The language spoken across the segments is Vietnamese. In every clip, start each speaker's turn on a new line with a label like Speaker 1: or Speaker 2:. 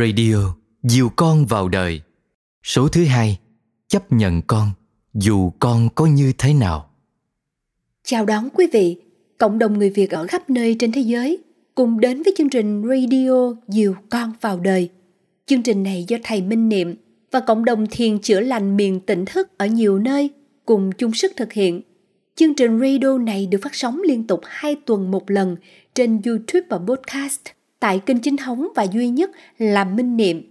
Speaker 1: Radio Dìu con vào đời Số thứ hai Chấp nhận con Dù con có như thế nào
Speaker 2: Chào đón quý vị, cộng đồng người Việt ở khắp nơi trên thế giới cùng đến với chương trình Radio Dìu Con Vào Đời. Chương trình này do Thầy Minh Niệm và cộng đồng thiền chữa lành miền tỉnh thức ở nhiều nơi cùng chung sức thực hiện. Chương trình radio này được phát sóng liên tục 2 tuần một lần trên YouTube và podcast tại kinh chính thống và duy nhất là Minh Niệm.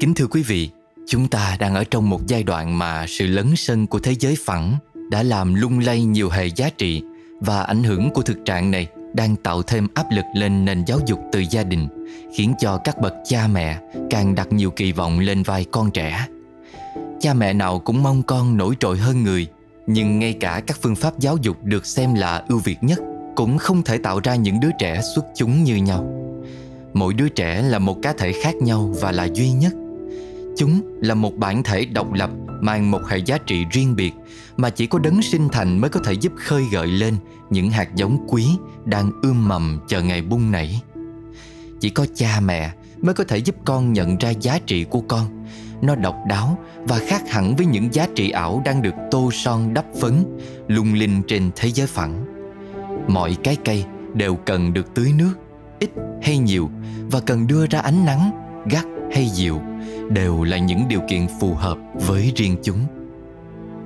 Speaker 1: Kính thưa quý vị, chúng ta đang ở trong một giai đoạn mà sự lấn sân của thế giới phẳng đã làm lung lay nhiều hệ giá trị và ảnh hưởng của thực trạng này đang tạo thêm áp lực lên nền giáo dục từ gia đình, khiến cho các bậc cha mẹ càng đặt nhiều kỳ vọng lên vai con trẻ. Cha mẹ nào cũng mong con nổi trội hơn người, nhưng ngay cả các phương pháp giáo dục được xem là ưu việt nhất cũng không thể tạo ra những đứa trẻ xuất chúng như nhau. Mỗi đứa trẻ là một cá thể khác nhau và là duy nhất. Chúng là một bản thể độc lập, mang một hệ giá trị riêng biệt mà chỉ có đấng sinh thành mới có thể giúp khơi gợi lên những hạt giống quý đang ươm mầm chờ ngày bung nảy. Chỉ có cha mẹ mới có thể giúp con nhận ra giá trị của con. Nó độc đáo và khác hẳn với những giá trị ảo đang được tô son đắp phấn, lung linh trên thế giới phẳng. Mọi cái cây đều cần được tưới nước, ít hay nhiều và cần đưa ra ánh nắng, gắt hay dịu đều là những điều kiện phù hợp với riêng chúng.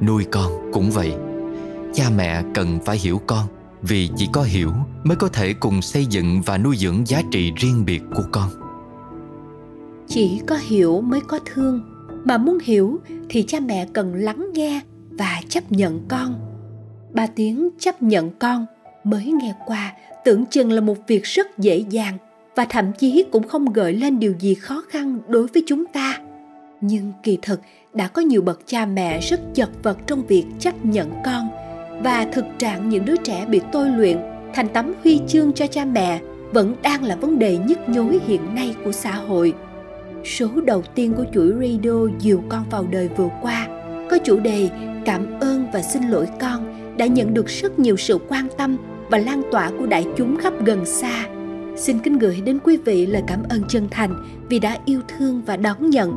Speaker 1: Nuôi con cũng vậy. Cha mẹ cần phải hiểu con vì chỉ có hiểu mới có thể cùng xây dựng và nuôi dưỡng giá trị riêng biệt của con.
Speaker 2: Chỉ có hiểu mới có thương, mà muốn hiểu thì cha mẹ cần lắng nghe và chấp nhận con. Ba tiếng chấp nhận con mới nghe qua tưởng chừng là một việc rất dễ dàng và thậm chí cũng không gợi lên điều gì khó khăn đối với chúng ta. Nhưng kỳ thực đã có nhiều bậc cha mẹ rất chật vật trong việc chấp nhận con và thực trạng những đứa trẻ bị tôi luyện thành tấm huy chương cho cha mẹ vẫn đang là vấn đề nhức nhối hiện nay của xã hội số đầu tiên của chuỗi radio dìu con vào đời vừa qua. Có chủ đề cảm ơn và xin lỗi con đã nhận được rất nhiều sự quan tâm và lan tỏa của đại chúng khắp gần xa. Xin kính gửi đến quý vị lời cảm ơn chân thành vì đã yêu thương và đón nhận.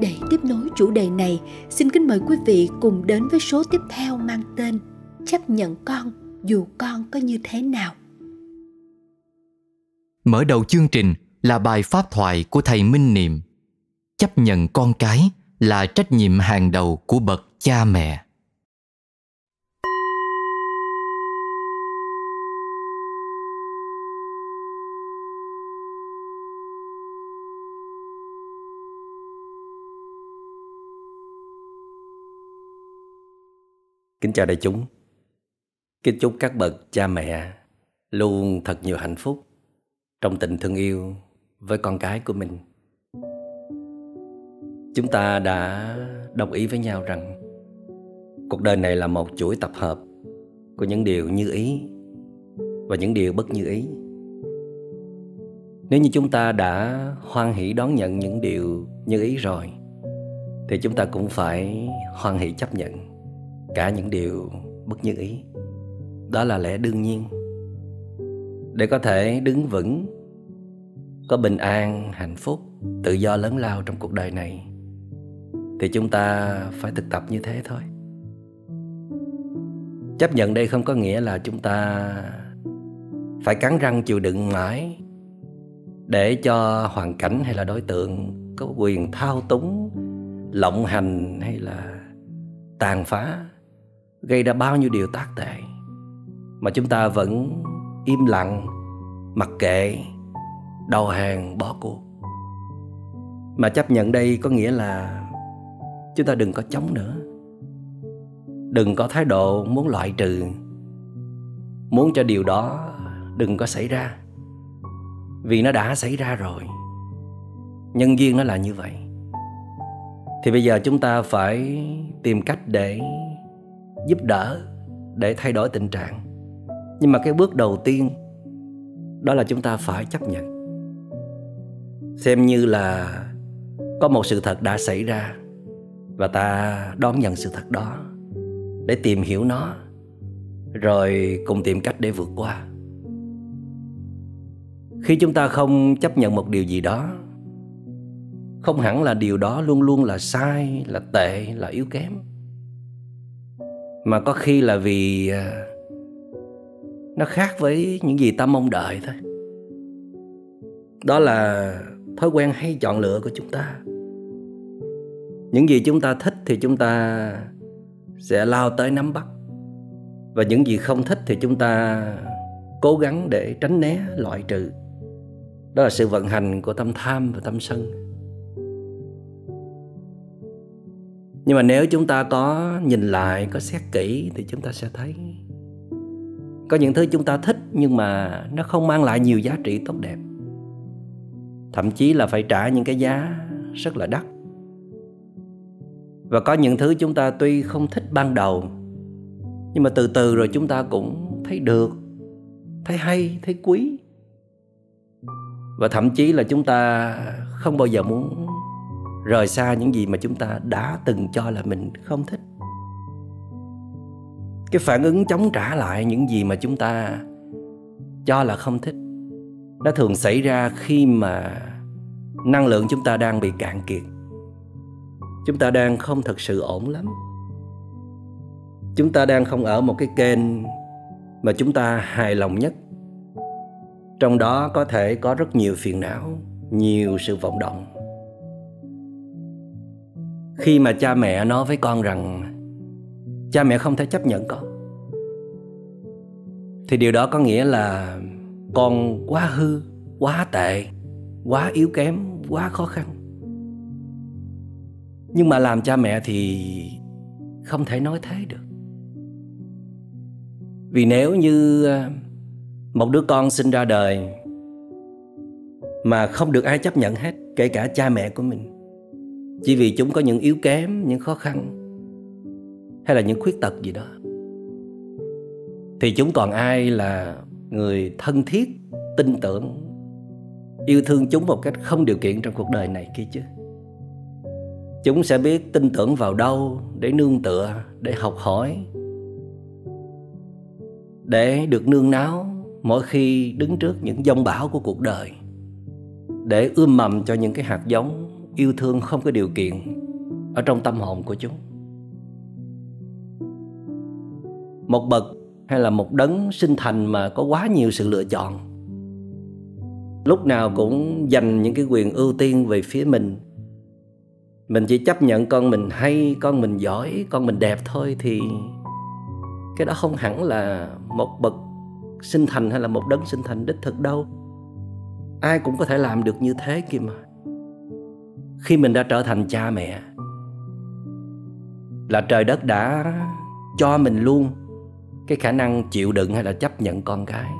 Speaker 2: Để tiếp nối chủ đề này, xin kính mời quý vị cùng đến với số tiếp theo mang tên chấp nhận con, dù con có như thế nào.
Speaker 1: Mở đầu chương trình là bài pháp thoại của thầy minh niệm chấp nhận con cái là trách nhiệm hàng đầu của bậc cha mẹ
Speaker 3: Kính chào đại chúng. Kính chúc các bậc cha mẹ luôn thật nhiều hạnh phúc trong tình thương yêu với con cái của mình. Chúng ta đã đồng ý với nhau rằng cuộc đời này là một chuỗi tập hợp của những điều như ý và những điều bất như ý. Nếu như chúng ta đã hoan hỷ đón nhận những điều như ý rồi, thì chúng ta cũng phải hoan hỷ chấp nhận cả những điều bất như ý đó là lẽ đương nhiên để có thể đứng vững có bình an, hạnh phúc, tự do lớn lao trong cuộc đời này, thì chúng ta phải thực tập như thế thôi. Chấp nhận đây không có nghĩa là chúng ta phải cắn răng chịu đựng mãi để cho hoàn cảnh hay là đối tượng có quyền thao túng, lộng hành hay là tàn phá, gây ra bao nhiêu điều tác tệ mà chúng ta vẫn im lặng, mặc kệ đầu hàng bỏ cuộc. Mà chấp nhận đây có nghĩa là chúng ta đừng có chống nữa. Đừng có thái độ muốn loại trừ. Muốn cho điều đó đừng có xảy ra. Vì nó đã xảy ra rồi. Nhân duyên nó là như vậy. Thì bây giờ chúng ta phải tìm cách để giúp đỡ, để thay đổi tình trạng. Nhưng mà cái bước đầu tiên, đó là chúng ta phải chấp nhận xem như là có một sự thật đã xảy ra và ta đón nhận sự thật đó để tìm hiểu nó, rồi cùng tìm cách để vượt qua. Khi chúng ta không chấp nhận một điều gì đó, không hẳn là điều đó luôn luôn là sai, là tệ, là yếu kém, mà có khi là vì à, nó khác với những gì ta mong đợi thôi. Đó là thói quen hay chọn lựa của chúng ta. Những gì chúng ta thích thì chúng ta sẽ lao tới nắm bắt. Và những gì không thích thì chúng ta cố gắng để tránh né, loại trừ. Đó là sự vận hành của tâm tham và tâm sân. Nhưng mà nếu chúng ta có nhìn lại, có xét kỹ thì chúng ta sẽ thấy có những thứ chúng ta thích nhưng mà nó không mang lại nhiều giá trị tốt đẹp thậm chí là phải trả những cái giá rất là đắt. Và có những thứ chúng ta tuy không thích ban đầu, nhưng mà từ từ rồi chúng ta cũng thấy được, thấy hay, thấy quý. Và thậm chí là chúng ta không bao giờ muốn rời xa những gì mà chúng ta đã từng cho là mình không thích. Cái phản ứng chống trả lại những gì mà chúng ta cho là không thích nó thường xảy ra khi mà năng lượng chúng ta đang bị cạn kiệt. Chúng ta đang không thật sự ổn lắm. Chúng ta đang không ở một cái kênh mà chúng ta hài lòng nhất. Trong đó có thể có rất nhiều phiền não, nhiều sự vọng động. Khi mà cha mẹ nói với con rằng, cha mẹ không thể chấp nhận con, thì điều đó có nghĩa là con quá hư, quá tệ, quá yếu kém, quá khó khăn. Nhưng mà làm cha mẹ thì không thể nói thế được. Vì nếu như à, một đứa con sinh ra đời mà không được ai chấp nhận hết, kể cả cha mẹ của mình, chỉ vì chúng có những yếu kém, những khó khăn, hay là những khuyết tật gì đó, thì chúng còn ai là người thân thiết, tin tưởng, yêu thương chúng một cách không điều kiện trong cuộc đời này kia chứ. Chúng sẽ biết tin tưởng vào đâu để nương tựa, để học hỏi, để được nương náo mỗi khi đứng trước những dông bão của cuộc đời, để ươm mầm cho những cái hạt giống yêu thương không có điều kiện ở trong tâm hồn của chúng. Một bậc hay là một đấng sinh thành mà có quá nhiều sự lựa chọn? Lúc nào cũng dành những cái quyền ưu tiên về phía mình. Mình chỉ chấp nhận con mình hay, con mình giỏi, con mình đẹp thôi thì cái đó không hẳn là một bậc sinh thành hay là một đấng sinh thành đích thực đâu. Ai cũng có thể làm được như thế kia mà. Khi mình đã trở thành cha mẹ, là trời đất đã cho mình luôn cái khả năng chịu đựng hay là chấp nhận con cái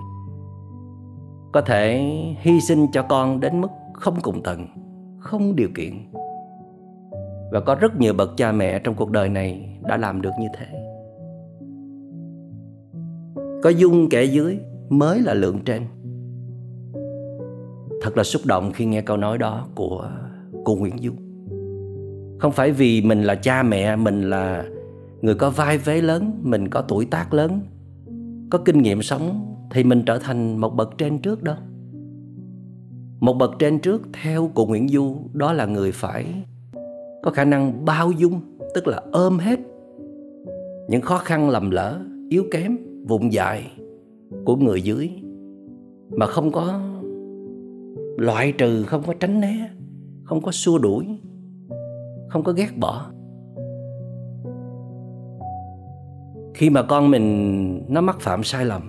Speaker 3: có thể hy sinh cho con đến mức không cùng tận không điều kiện. Và có rất nhiều bậc cha mẹ trong cuộc đời này đã làm được như thế. Có dung kẻ dưới, mới là lượng trên. Thật là xúc động khi nghe câu nói đó của cô Nguyễn Du Không phải vì mình là cha mẹ, Mình là người có vai vế lớn Mình có tuổi tác lớn Có kinh nghiệm sống Thì mình trở thành một bậc trên trước đó, Một bậc trên trước Theo cụ Nguyễn Du Đó là người phải Có khả năng bao dung Tức là ôm hết Những khó khăn lầm lỡ Yếu kém, vụng dại Của người dưới Mà không có loại trừ không có tránh né không có xua đuổi không có ghét bỏ. Khi mà con mình nó mắc phạm sai lầm,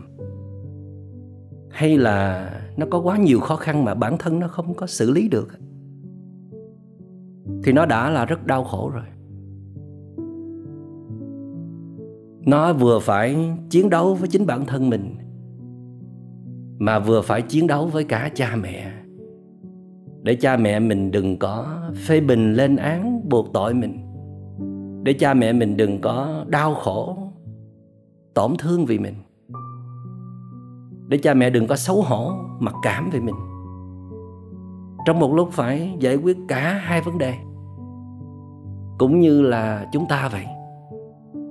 Speaker 3: hay là nó có quá nhiều khó khăn mà bản thân nó không có xử lý được, thì nó đã là rất đau khổ rồi. Nó vừa phải chiến đấu với chính bản thân mình, mà vừa phải chiến đấu với cả cha mẹ. Để cha mẹ mình đừng có phê bình lên án buộc tội mình, để cha mẹ mình đừng có đau khổ tổn thương vì mình. Để cha mẹ đừng có xấu hổ mặc cảm về mình. Trong một lúc phải giải quyết cả hai vấn đề, cũng như là chúng ta vậy.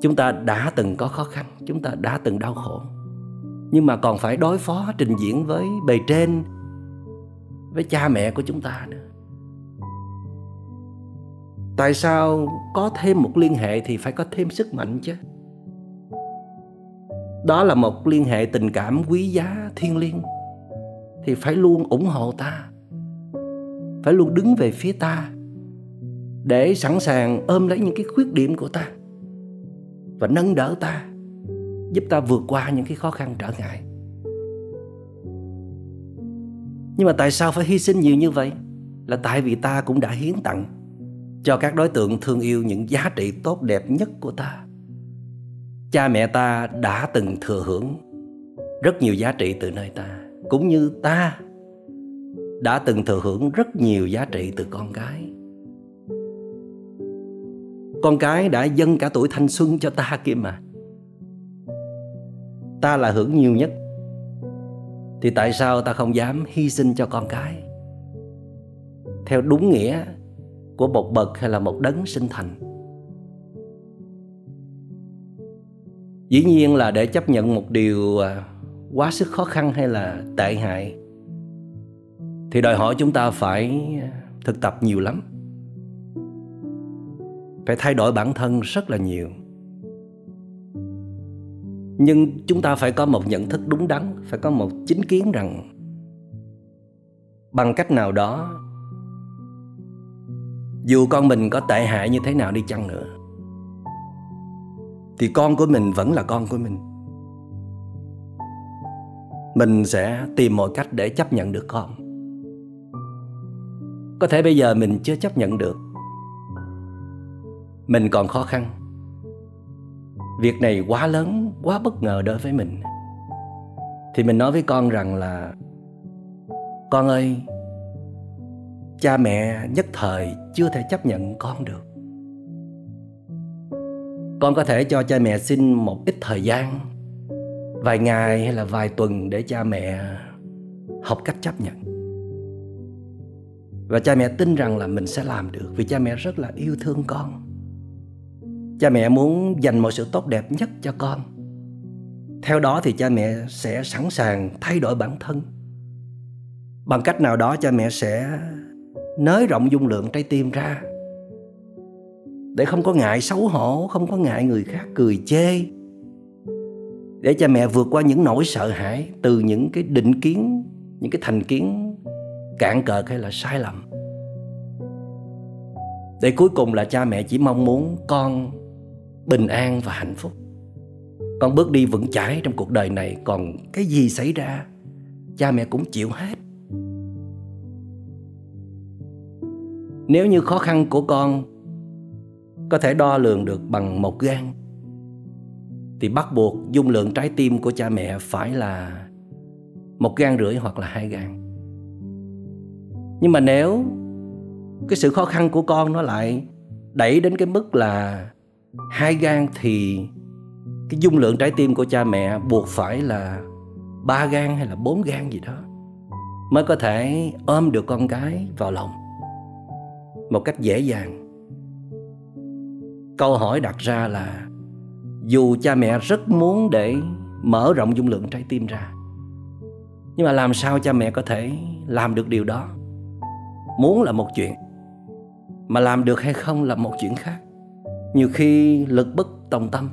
Speaker 3: Chúng ta đã từng có khó khăn, chúng ta đã từng đau khổ, nhưng mà còn phải đối phó, trình diễn với bề trên, với cha mẹ của chúng ta nữa. Tại sao có thêm một liên hệ thì phải có thêm sức mạnh chứ? Đó là một liên hệ tình cảm quý giá thiêng liêng. Thì phải luôn ủng hộ ta. Phải luôn đứng về phía ta. Để sẵn sàng ôm lấy những cái khuyết điểm của ta. Và nâng đỡ ta. Giúp ta vượt qua những cái khó khăn trở ngại. Nhưng mà tại sao phải hy sinh nhiều như vậy? Là tại vì ta cũng đã hiến tặng cho các đối tượng thương yêu những giá trị tốt đẹp nhất của ta cha mẹ ta đã từng thừa hưởng rất nhiều giá trị từ nơi ta, cũng như ta đã từng thừa hưởng rất nhiều giá trị từ con cái. Con cái đã dâng cả tuổi thanh xuân cho ta kia mà. Ta là hưởng nhiều nhất. Thì tại sao ta không dám hy sinh cho con cái? Theo đúng nghĩa của một bậc hay là một đấng sinh thành. Dĩ nhiên là để chấp nhận một điều à, quá sức khó khăn hay là tệ hại, thì đòi hỏi chúng ta phải thực tập nhiều lắm. Phải thay đổi bản thân rất là nhiều. Nhưng chúng ta phải có một nhận thức đúng đắn, phải có một chính kiến rằng bằng cách nào đó, dù con mình có tệ hại như thế nào đi chăng nữa thì con của mình vẫn là con của mình. Mình sẽ tìm mọi cách để chấp nhận được con. Có thể bây giờ mình chưa chấp nhận được. Mình còn khó khăn. Việc này quá lớn, quá bất ngờ đối với mình. Thì mình nói với con rằng là, con ơi, cha mẹ nhất thời chưa thể chấp nhận con được con có thể cho cha mẹ xin một ít thời gian, vài ngày hay là vài tuần để cha mẹ học cách chấp nhận. Và cha mẹ tin rằng là mình sẽ làm được vì cha mẹ rất là yêu thương con. Cha mẹ muốn dành mọi sự tốt đẹp nhất cho con. Theo đó thì cha mẹ sẽ sẵn sàng thay đổi bản thân. Bằng cách nào đó cha mẹ sẽ nới rộng dung lượng trái tim ra để không có ngại xấu hổ, không có ngại người khác cười chê. Để cha mẹ vượt qua những nỗi sợ hãi từ những cái định kiến, những cái thành kiến cạn cợt hay là sai lầm. Để cuối cùng là cha mẹ chỉ mong muốn con bình an và hạnh phúc. Con bước đi vững chãi trong cuộc đời này. Còn cái gì xảy ra, cha mẹ cũng chịu hết. Nếu như khó khăn của con có thể đo lường được bằng một gan thì bắt buộc dung lượng trái tim của cha mẹ phải là một gan rưỡi hoặc là hai gan nhưng mà nếu cái sự khó khăn của con nó lại đẩy đến cái mức là hai gan thì cái dung lượng trái tim của cha mẹ buộc phải là ba gan hay là bốn gan gì đó mới có thể ôm được con cái vào lòng một cách dễ dàng câu hỏi đặt ra là, dù cha mẹ rất muốn để mở rộng dung lượng trái tim ra, nhưng mà làm sao cha mẹ có thể làm được điều đó? Muốn là một chuyện, mà làm được hay không là một chuyện khác. Nhiều khi lực bất tòng tâm.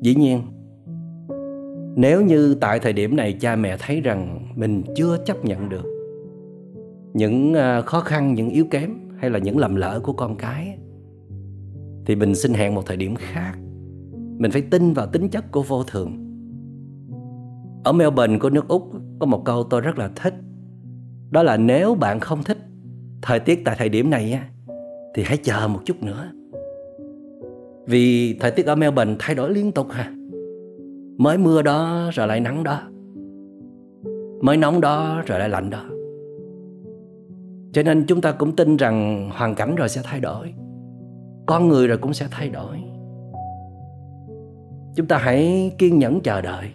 Speaker 3: Dĩ nhiên, nếu như tại thời điểm này cha mẹ thấy rằng mình chưa chấp nhận được những à, khó khăn, những yếu kém hay là những lầm lỡ của con cái, thì mình xin hẹn một thời điểm khác. Mình phải tin vào tính chất của vô thường. Ở melbourne của nước úc có một câu tôi rất là thích, đó là nếu bạn không thích thời tiết tại thời điểm này á, thì hãy chờ một chút nữa. Vì thời tiết ở melbourne thay đổi liên tục ha mới mưa đó rồi lại nắng đó. Mới nóng đó rồi lại lạnh đó cho nên chúng ta cũng tin rằng hoàn cảnh rồi sẽ thay đổi. Con người rồi cũng sẽ thay đổi. Chúng ta hãy kiên nhẫn chờ đợi.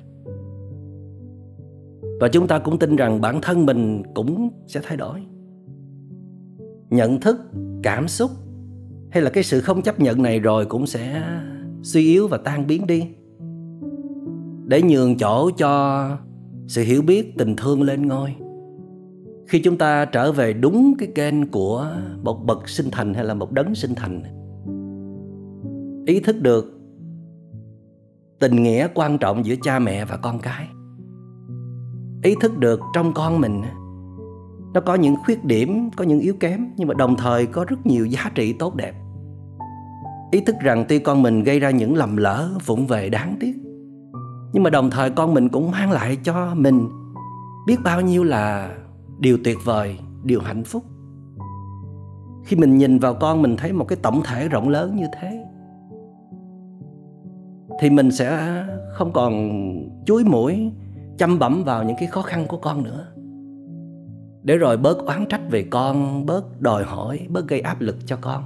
Speaker 3: Và chúng ta cũng tin rằng bản thân mình cũng sẽ thay đổi. Nhận thức, cảm xúc hay là cái sự không chấp nhận này rồi cũng sẽ suy yếu và tan biến đi. Để nhường chỗ cho sự hiểu biết tình thương lên ngôi khi chúng ta trở về đúng cái kênh của một bậc sinh thành hay là một đấng sinh thành, ý thức được tình nghĩa quan trọng giữa cha mẹ và con cái. Ý thức được trong con mình, nó có những khuyết điểm, có những yếu kém, nhưng mà đồng thời có rất nhiều giá trị tốt đẹp. Ý thức rằng tuy con mình gây ra những lầm lỡ, vụng về đáng tiếc, nhưng mà đồng thời con mình cũng mang lại cho mình biết bao nhiêu là điều tuyệt vời, điều hạnh phúc. Khi mình nhìn vào con, mình thấy một cái tổng thể rộng lớn như thế, thì mình sẽ không còn chuối mũi, chăm bẩm vào những cái khó khăn của con nữa. Để rồi bớt oán trách về con, bớt đòi hỏi, bớt gây áp lực cho con.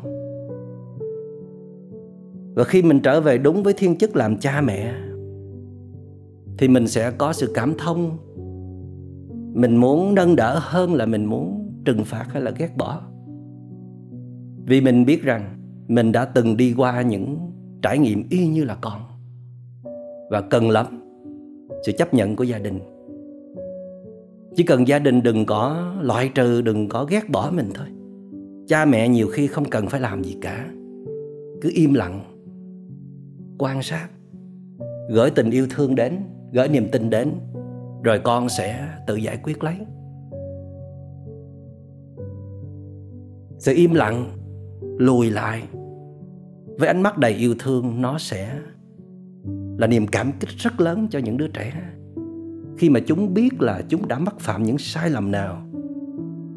Speaker 3: Và khi mình trở về đúng với thiên chức làm cha mẹ, thì mình sẽ có sự cảm thông mình muốn nâng đỡ hơn là mình muốn trừng phạt hay là ghét bỏ. Vì mình biết rằng mình đã từng đi qua những trải nghiệm y như là con. Và cần lắm sự chấp nhận của gia đình. Chỉ cần gia đình đừng có loại trừ, đừng có ghét bỏ mình thôi. Cha mẹ nhiều khi không cần phải làm gì cả. Cứ im lặng, quan sát, gửi tình yêu thương đến, gửi niềm tin đến rồi con sẽ tự giải quyết lấy. Sự im lặng, lùi lại. Với ánh mắt đầy yêu thương, nó sẽ là niềm cảm kích rất lớn cho những đứa trẻ. Khi mà chúng biết là chúng đã mắc phạm những sai lầm nào,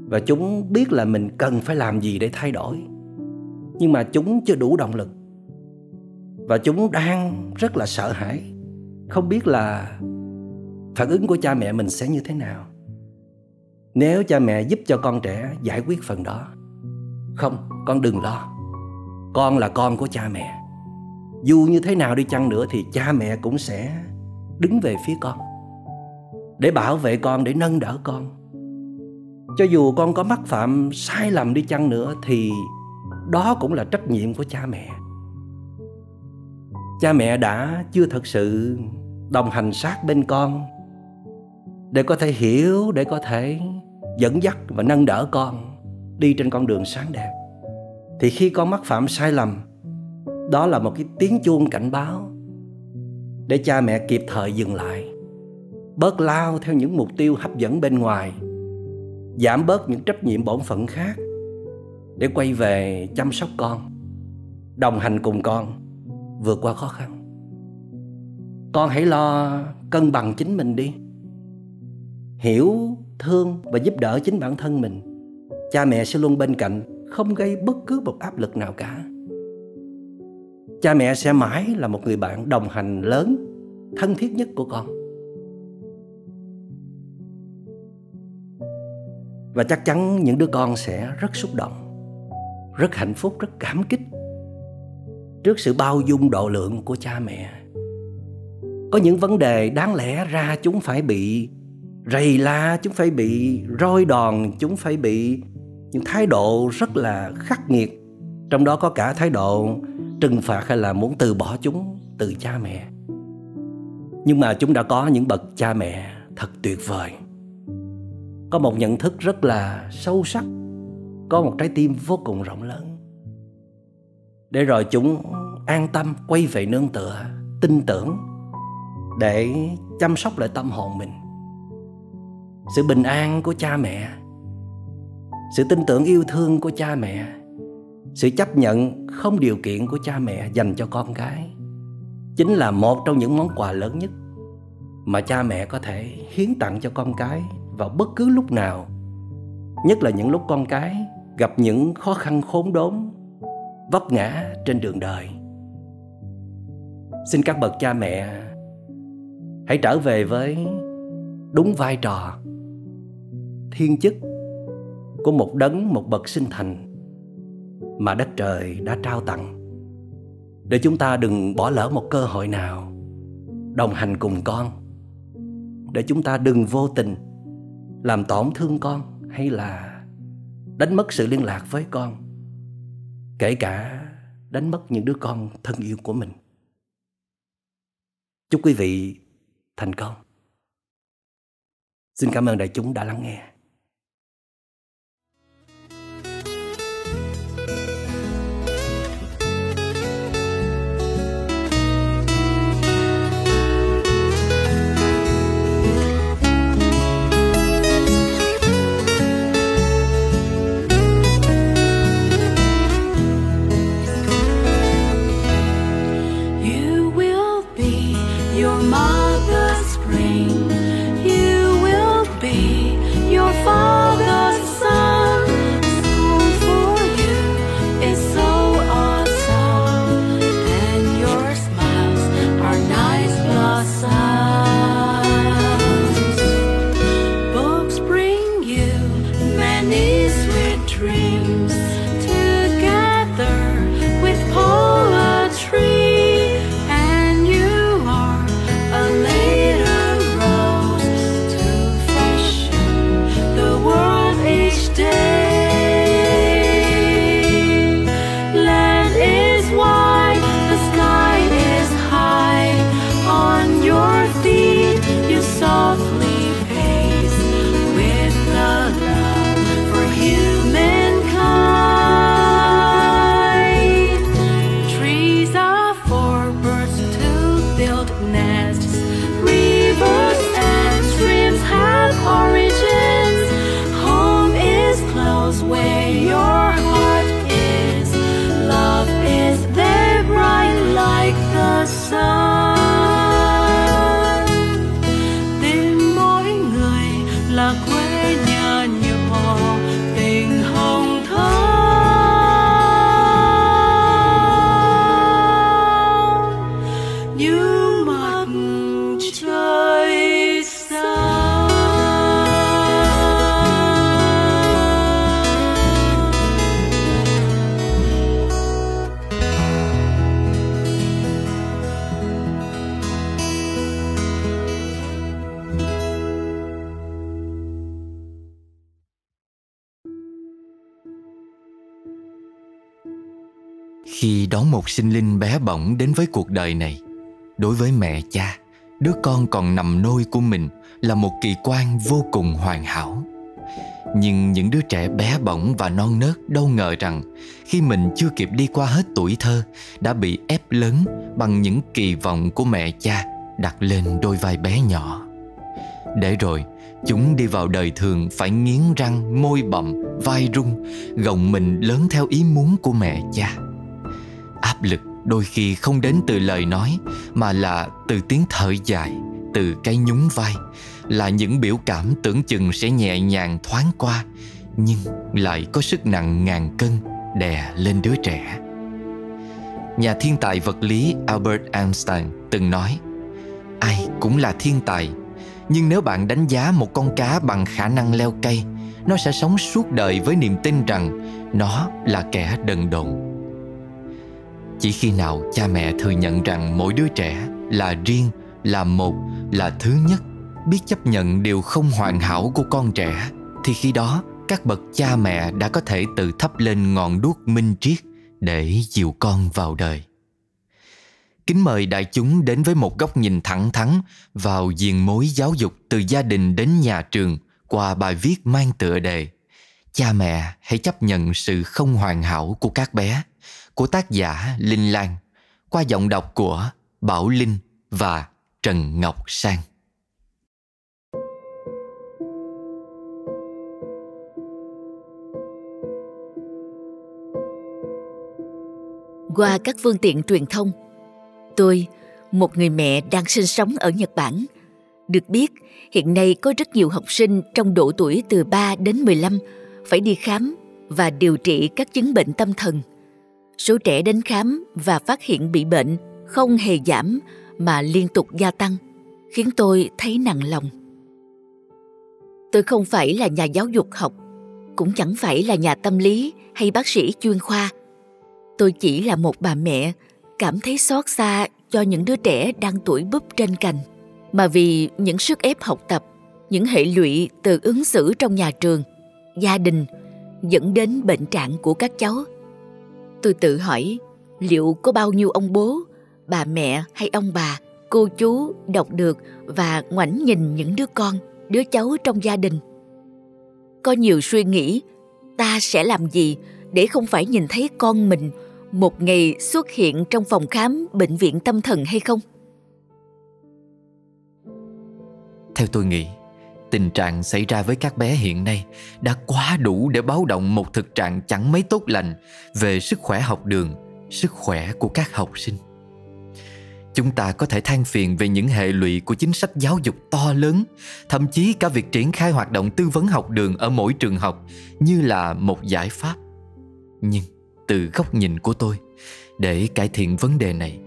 Speaker 3: và chúng biết là mình cần phải làm gì để thay đổi, nhưng mà chúng chưa đủ động lực. Và chúng đang rất là sợ hãi, không biết là phản ứng của cha mẹ mình sẽ như thế nào? Nếu cha mẹ giúp cho con trẻ giải quyết phần đó, không, con đừng lo. Con là con của cha mẹ. Dù như thế nào đi chăng nữa thì cha mẹ cũng sẽ đứng về phía con, để bảo vệ con, để nâng đỡ con. Cho dù con có mắc phạm sai lầm đi chăng nữa thì đó cũng là trách nhiệm của cha mẹ. Cha mẹ đã chưa thật sự đồng hành sát bên con để có thể hiểu, để có thể dẫn dắt và nâng đỡ con đi trên con đường sáng đẹp. Thì khi con mắc phạm sai lầm, đó là một cái tiếng chuông cảnh báo để cha mẹ kịp thời dừng lại, bớt lao theo những mục tiêu hấp dẫn bên ngoài, giảm bớt những trách nhiệm bổn phận khác để quay về chăm sóc con, đồng hành cùng con vượt qua khó khăn. Con hãy lo cân bằng chính mình đi hiểu, thương và giúp đỡ chính bản thân mình, cha mẹ sẽ luôn bên cạnh, không gây bất cứ một áp lực nào cả. Cha mẹ sẽ mãi là một người bạn đồng hành lớn, thân thiết nhất của con. Và chắc chắn những đứa con sẽ rất xúc động, rất hạnh phúc, rất cảm kích trước sự bao dung độ lượng của cha mẹ. Có những vấn đề đáng lẽ ra chúng phải bị rầy la chúng phải bị roi đòn, chúng phải bị những thái độ rất là khắc nghiệt. Trong đó có cả thái độ trừng phạt hay là muốn từ bỏ chúng, từ cha mẹ. Nhưng mà chúng đã có những bậc cha mẹ thật tuyệt vời. Có một nhận thức rất là sâu sắc, có một trái tim vô cùng rộng lớn. Để rồi chúng an tâm quay về nương tựa, tin tưởng, để chăm sóc lại tâm hồn mình sự bình an của cha mẹ. Sự tin tưởng yêu thương của cha mẹ. Sự chấp nhận không điều kiện của cha mẹ dành cho con cái. Chính là một trong những món quà lớn nhất mà cha mẹ có thể hiến tặng cho con cái vào bất cứ lúc nào. Nhất là những lúc con cái gặp những khó khăn khốn đốn, vấp ngã trên đường đời. Xin các bậc cha mẹ hãy trở về với đúng vai trò thiên chức của một đấng, một bậc sinh thành mà đất trời đã trao tặng. Để chúng ta đừng bỏ lỡ một cơ hội nào đồng hành cùng con. Để chúng ta đừng vô tình làm tổn thương con hay là đánh mất sự liên lạc với con, kể cả đánh mất những đứa con thân yêu của mình. Chúc quý vị thành công.
Speaker 4: Xin cảm ơn đại chúng đã lắng nghe.
Speaker 1: Một sinh linh bé bỏng đến với cuộc đời này. Đối với mẹ cha, đứa con còn nằm nôi của mình là một kỳ quan vô cùng hoàn hảo. Nhưng những đứa trẻ bé bỏng và non nớt đâu ngờ rằng khi mình chưa kịp đi qua hết tuổi thơ, đã bị ép lớn bằng những kỳ vọng của mẹ cha đặt lên đôi vai bé nhỏ. Để rồi, chúng đi vào đời thường phải nghiến răng, môi bậm vai rung, gồng mình lớn theo ý muốn của mẹ cha áp lực đôi khi không đến từ lời nói, mà là từ tiếng thở dài, từ cái nhún vai, là những biểu cảm tưởng chừng sẽ nhẹ nhàng thoáng qua, nhưng lại có sức nặng ngàn cân đè lên đứa trẻ. Nhà thiên tài vật lý albert einstein từng nói, ai cũng là thiên tài, nhưng nếu bạn đánh giá một con cá bằng khả năng leo cây, nó sẽ sống suốt đời với niềm tin rằng nó là kẻ đần độn chỉ khi nào cha mẹ thừa nhận rằng mỗi đứa trẻ là riêng, là một, là thứ nhất, biết chấp nhận điều không hoàn hảo của con trẻ, thì khi đó các bậc cha mẹ đã có thể tự thắp lên ngọn đuốc minh triết để dìu con vào đời. Kính mời đại chúng đến với một góc nhìn thẳng thắn vào diện mối giáo dục từ gia đình đến nhà trường qua bài viết mang tựa đề cha mẹ hãy chấp nhận sự không hoàn hảo của các bé của tác giả Linh Lan qua giọng đọc của Bảo Linh và Trần Ngọc Sang.
Speaker 5: Qua các phương tiện truyền thông, tôi, một người mẹ đang sinh sống ở Nhật Bản, được biết hiện nay có rất nhiều học sinh trong độ tuổi từ 3 đến 15 phải đi khám và điều trị các chứng bệnh tâm thần – số trẻ đến khám và phát hiện bị bệnh không hề giảm mà liên tục gia tăng, khiến tôi thấy nặng lòng. Tôi không phải là nhà giáo dục học, cũng chẳng phải là nhà tâm lý hay bác sĩ chuyên khoa. Tôi chỉ là một bà mẹ cảm thấy xót xa cho những đứa trẻ đang tuổi búp trên cành. Mà vì những sức ép học tập, những hệ lụy từ ứng xử trong nhà trường, gia đình dẫn đến bệnh trạng của các cháu tôi tự hỏi, liệu có bao nhiêu ông bố, bà mẹ hay ông bà, cô chú đọc được và ngoảnh nhìn những đứa con, đứa cháu trong gia đình? Có nhiều suy nghĩ, ta sẽ làm gì để không phải nhìn thấy con mình một ngày xuất hiện trong phòng khám bệnh viện tâm thần hay không?
Speaker 1: Theo tôi nghĩ tình trạng xảy ra với các bé hiện nay đã quá đủ để báo động một thực trạng chẳng mấy tốt lành về sức khỏe học đường, sức khỏe của các học sinh. Chúng ta có thể than phiền về những hệ lụy của chính sách giáo dục to lớn, thậm chí cả việc triển khai hoạt động tư vấn học đường ở mỗi trường học như là một giải pháp. Nhưng từ góc nhìn của tôi, để cải thiện vấn đề này,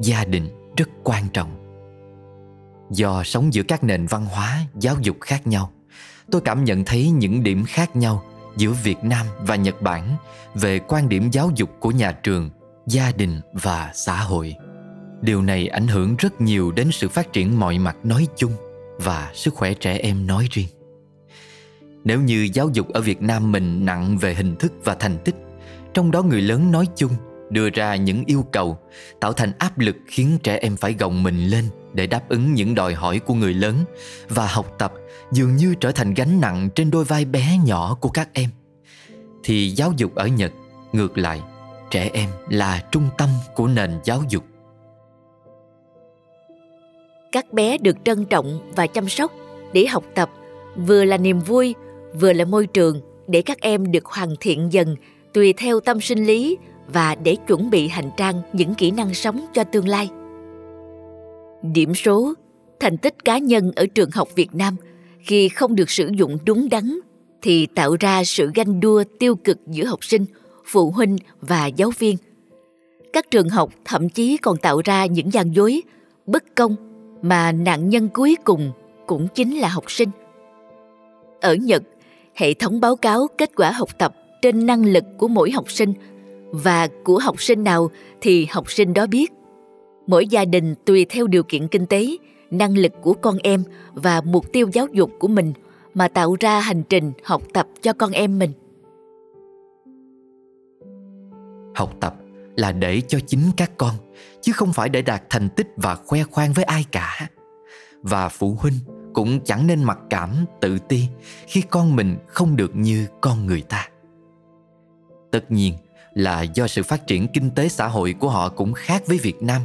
Speaker 1: gia đình rất quan trọng do sống giữa các nền văn hóa, giáo dục khác nhau, tôi cảm nhận thấy những điểm khác nhau giữa việt nam và nhật bản về quan điểm giáo dục của nhà trường, gia đình và xã hội. Điều này ảnh hưởng rất nhiều đến sự phát triển mọi mặt nói chung và sức khỏe trẻ em nói riêng. Nếu như giáo dục ở việt nam mình nặng về hình thức và thành tích, trong đó người lớn nói chung đưa ra những yêu cầu, tạo thành áp lực khiến trẻ em phải gồng mình lên để đáp ứng những đòi hỏi của người lớn và học tập dường như trở thành gánh nặng trên đôi vai bé nhỏ của các em. Thì giáo dục ở nhật, ngược lại, trẻ em là trung tâm của nền giáo dục.
Speaker 5: Các bé được trân trọng và chăm sóc để học tập, vừa là niềm vui, vừa là môi trường để các em được hoàn thiện dần tùy theo tâm sinh lý và để chuẩn bị hành trang những kỹ năng sống cho tương lai điểm số, thành tích cá nhân ở trường học việt nam. Khi không được sử dụng đúng đắn, thì tạo ra sự ganh đua tiêu cực giữa học sinh, phụ huynh và giáo viên. Các trường học thậm chí còn tạo ra những gian dối, bất công mà nạn nhân cuối cùng cũng chính là học sinh. Ở nhật, hệ thống báo cáo kết quả học tập trên năng lực của mỗi học sinh và của học sinh nào thì học sinh đó biết mỗi gia đình tùy theo điều kiện kinh tế, năng lực của con em và mục tiêu giáo dục của mình mà tạo ra hành trình học tập cho con em mình.
Speaker 1: Học tập là để cho chính các con, chứ không phải để đạt thành tích và khoe khoang với ai cả. Và phụ huynh cũng chẳng nên mặc cảm, tự ti khi con mình không được như con người ta. Tất nhiên là do sự phát triển kinh tế xã hội của họ cũng khác với việt nam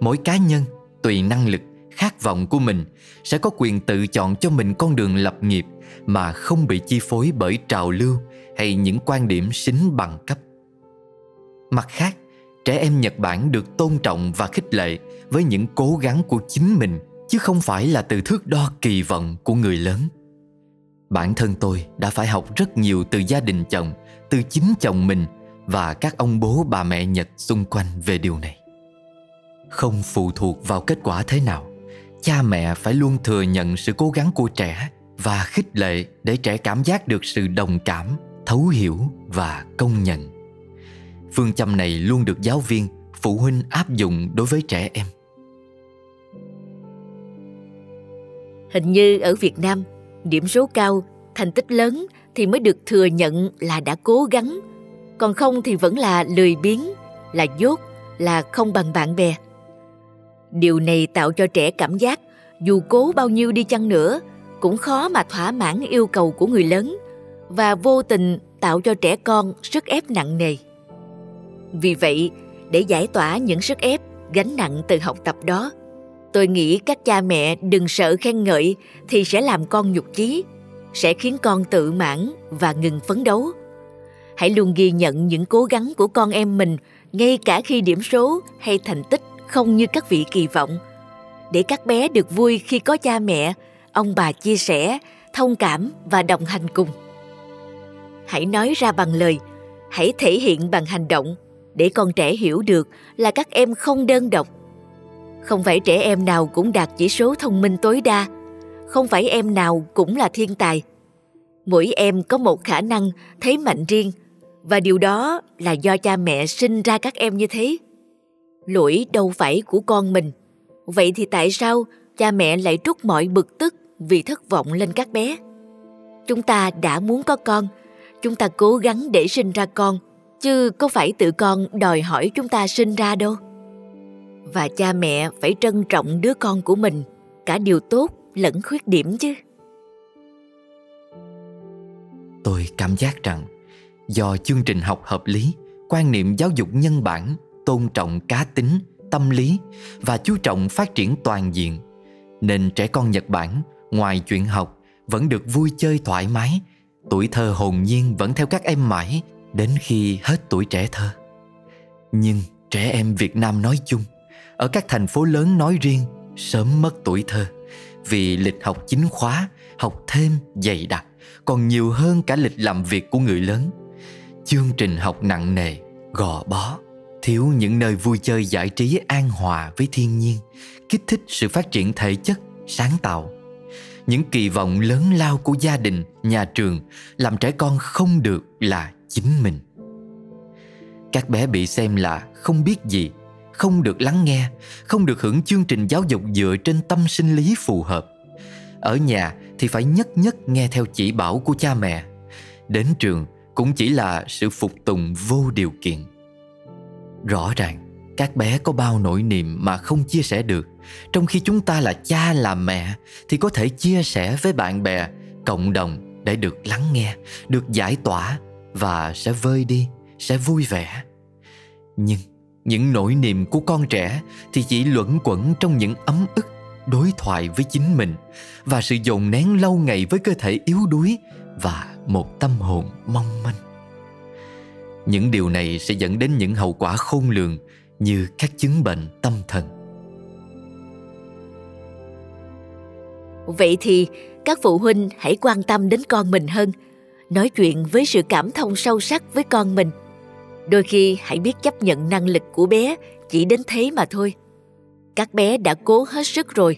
Speaker 1: mỗi cá nhân, tùy năng lực, khát vọng của mình sẽ có quyền tự chọn cho mình con đường lập nghiệp mà không bị chi phối bởi trào lưu hay những quan điểm xính bằng cấp. Mặt khác, trẻ em nhật bản được tôn trọng và khích lệ với những cố gắng của chính mình, chứ không phải là từ thước đo kỳ vọng của người lớn. Bản thân tôi đã phải học rất nhiều từ gia đình chồng, từ chính chồng mình và các ông bố, bà mẹ nhật xung quanh về điều này không phụ thuộc vào kết quả thế nào. Cha mẹ phải luôn thừa nhận sự cố gắng của trẻ và khích lệ để trẻ cảm giác được sự đồng cảm, thấu hiểu và công nhận. Phương châm này luôn được giáo viên, phụ huynh áp dụng đối với trẻ em.
Speaker 5: Hình như ở việt nam, điểm số cao, thành tích lớn thì mới được thừa nhận là đã cố gắng. Còn không thì vẫn là lười biếng, là dốt, là không bằng bạn bè điều này tạo cho trẻ cảm giác, dù cố bao nhiêu đi chăng nữa, cũng khó mà thỏa mãn yêu cầu của người lớn. Và vô tình tạo cho trẻ con sức ép nặng nề. Vì vậy, để giải tỏa những sức ép gánh nặng từ học tập đó, tôi nghĩ các cha mẹ đừng sợ khen ngợi thì sẽ làm con nhục chí, sẽ khiến con tự mãn và ngừng phấn đấu. Hãy luôn ghi nhận những cố gắng của con em mình, ngay cả khi điểm số hay thành tích không như các vị kỳ vọng. Để các bé được vui khi có cha mẹ, ông bà chia sẻ, thông cảm và đồng hành cùng. Hãy nói ra bằng lời, hãy thể hiện bằng hành động. Để con trẻ hiểu được là các em không đơn độc. Không phải trẻ em nào cũng đạt chỉ số thông minh tối đa. Không phải em nào cũng là thiên tài. Mỗi em có một khả năng thấy mạnh riêng. Và điều đó là do cha mẹ sinh ra các em như thế lỗi đâu phải của con mình. Vậy thì tại sao cha mẹ lại trút mọi bực tức vì thất vọng lên các bé? Chúng ta đã muốn có con. Chúng ta cố gắng để sinh ra con chứ có phải tự con đòi hỏi chúng ta sinh ra đâu. Và cha mẹ phải trân trọng đứa con của mình cả điều tốt lẫn khuyết điểm chứ.
Speaker 1: Tôi cảm giác rằng do chương trình học hợp lý, quan niệm giáo dục nhân bản, tôn trọng cá tính, tâm lý và chú trọng phát triển toàn diện, nên trẻ con Nhật Bản ngoài chuyện học vẫn được vui chơi thoải mái, tuổi thơ hồn nhiên vẫn theo các em mãi đến khi hết tuổi trẻ thơ. Nhưng trẻ em Việt Nam nói chung, ở các thành phố lớn nói riêng sớm mất tuổi thơ vì lịch học chính khóa, học thêm dày đặc còn nhiều hơn cả lịch làm việc của người lớn. Chương trình học nặng nề, gò bó, thiếu những nơi vui chơi giải trí an hòa với thiên nhiên, kích thích sự phát triển thể chất, sáng tạo. Những kỳ vọng lớn lao của gia đình, nhà trường làm trẻ con không được là chính mình. Các bé bị xem là không biết gì, không được lắng nghe, không được hưởng chương trình giáo dục dựa trên tâm sinh lý phù hợp. Ở nhà thì phải nhất nhất nghe theo chỉ bảo của cha mẹ. Đến trường cũng chỉ là sự phục tùng vô điều kiện. Rõ ràng, các bé có bao nỗi niềm mà không chia sẻ được, trong khi chúng ta là cha là mẹ thì có thể chia sẻ với bạn bè, cộng đồng để được lắng nghe, được giải tỏa và sẽ vơi đi, sẽ vui vẻ. Nhưng những nỗi niềm của con trẻ thì chỉ luẩn quẩn trong những ấm ức đối thoại với chính mình và sự dồn nén lâu ngày với cơ thể yếu đuối và một tâm hồn mong manh. Những điều này sẽ dẫn đến những hậu quả khôn lường như các chứng bệnh tâm thần.
Speaker 5: Vậy thì các phụ huynh hãy quan tâm đến con mình hơn, nói chuyện với sự cảm thông sâu sắc với con mình. Đôi khi hãy biết chấp nhận năng lực của bé chỉ đến thế mà thôi. Các bé đã cố hết sức rồi,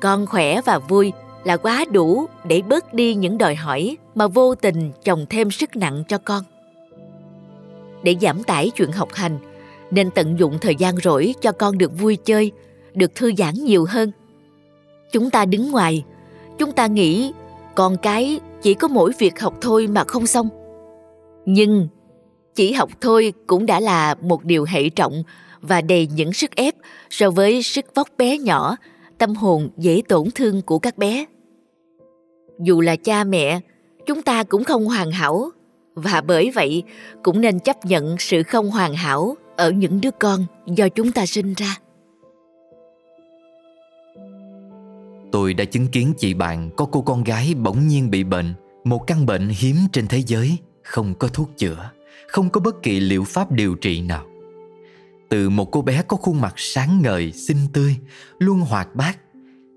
Speaker 5: con khỏe và vui là quá đủ để bớt đi những đòi hỏi mà vô tình chồng thêm sức nặng cho con. Để giảm tải chuyện học hành, nên tận dụng thời gian rỗi cho con được vui chơi, được thư giãn nhiều hơn. Chúng ta đứng ngoài, chúng ta nghĩ con cái chỉ có mỗi việc học thôi mà không xong. Nhưng chỉ học thôi cũng đã là một điều hệ trọng và đầy những sức ép so với sức vóc bé nhỏ, tâm hồn dễ tổn thương của các bé. Dù là cha mẹ, chúng ta cũng không hoàn hảo và bởi vậy cũng nên chấp nhận sự không hoàn hảo ở những đứa con do chúng ta sinh ra.
Speaker 1: Tôi đã chứng kiến chị bạn có cô con gái bỗng nhiên bị bệnh, một căn bệnh hiếm trên thế giới, không có thuốc chữa, không có bất kỳ liệu pháp điều trị nào từ một cô bé có khuôn mặt sáng ngời, xinh tươi, luôn hoạt bát.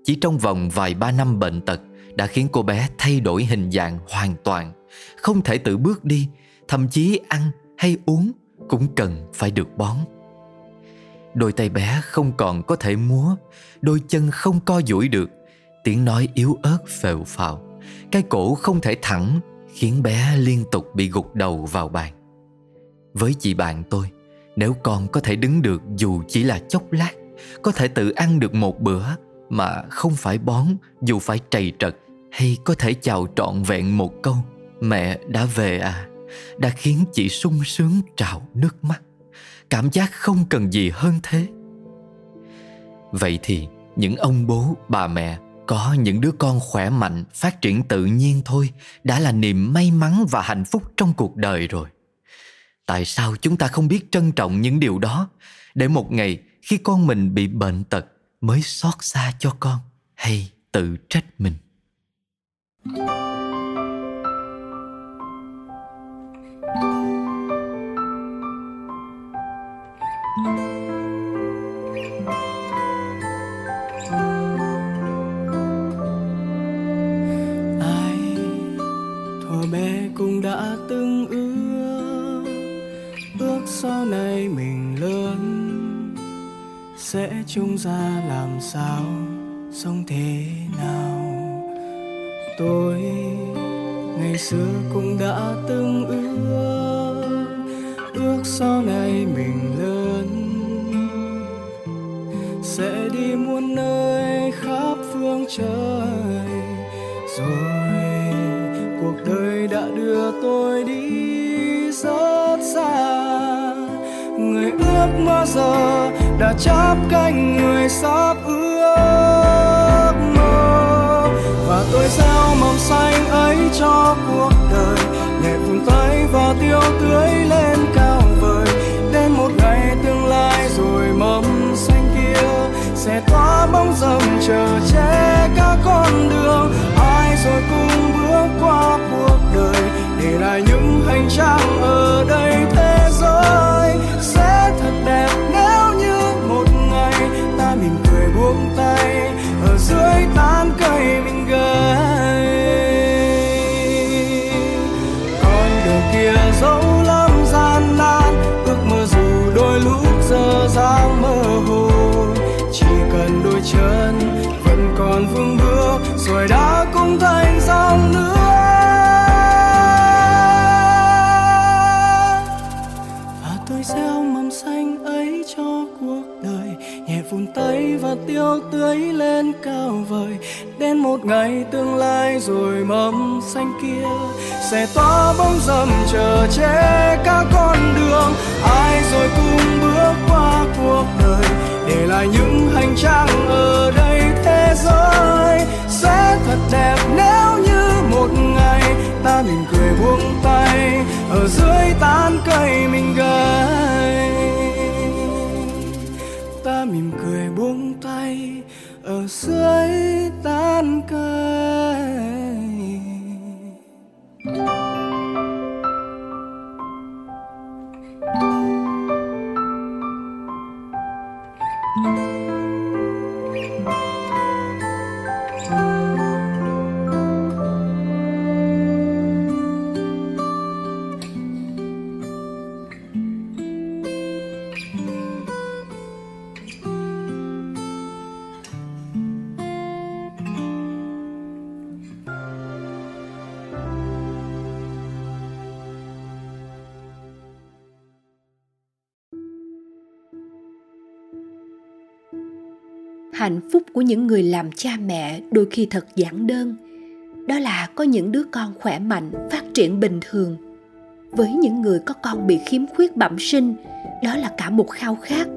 Speaker 1: Chỉ trong vòng vài ba năm bệnh tật đã khiến cô bé thay đổi hình dạng hoàn toàn, không thể tự bước đi, thậm chí ăn hay uống cũng cần phải được bón. Đôi tay bé không còn có thể múa, đôi chân không co duỗi được, tiếng nói yếu ớt phèo phào, cái cổ không thể thẳng khiến bé liên tục bị gục đầu vào bàn. Với chị bạn tôi, nếu con có thể đứng được dù chỉ là chốc lát Có thể tự ăn được một bữa Mà không phải bón dù phải trầy trật Hay có thể chào trọn vẹn một câu Mẹ đã về à Đã khiến chị sung sướng trào nước mắt. Cảm giác không cần gì hơn thế. Vậy thì những ông bố, bà mẹ có những đứa con khỏe mạnh, phát triển tự nhiên thôi đã là niềm may mắn và hạnh phúc trong cuộc đời rồi. Tại sao chúng ta không biết trân trọng những điều đó để một ngày khi con mình bị bệnh tật mới xót xa cho con hay tự trách mình?
Speaker 6: Ai thuở bé cũng đã từng ước ước sau này mình lớn sẽ chung ra làm sao sống thế nào. Tôi ngày xưa cũng đã từng ước ước sau này mình lớn sẽ đi muôn nơi khắp phương trời. Rồi cuộc đời đã đưa tôi đi rất xa. Người ước mơ giờ đã chắp cánh người sắp ước mơ. Và tôi gieo mầm xanh ấy cho cuộc đời. Nhẹ vùn tay và tiêu tưới lên cao sẽ tỏa bóng râm chờ che các con đường. Ai rồi cùng bước qua cuộc đời, để lại những hành trang ở đây thế giới. Sẽ thật đẹp nếu như một ngày ta mỉm cười buông tay, ở dưới tán cây mình gầy. Còn vương bước rồi đã cũng thành dòng nước. Và tôi gieo mầm xanh ấy cho cuộc đời, nhẹ vùn tay và tiêu tưới lên cao vời. Đến một ngày tương lai rồi mầm xanh kia sẽ tỏa bóng râm chờ che các con đường. Ai rồi cùng bước qua cuộc đời để lại những hành trang ở đây thế giới sẽ thật đẹp nếu như một ngày ta mỉm cười buông tay ở dưới tán cây mình gầy. Ta mỉm cười buông tay ở dưới tán cây.
Speaker 2: Của những người làm cha mẹ đôi khi thật giản đơn. Đó là có những đứa con khỏe mạnh, phát triển bình thường. Với những người có con bị khiếm khuyết bẩm sinh, đó là cả một khao khát.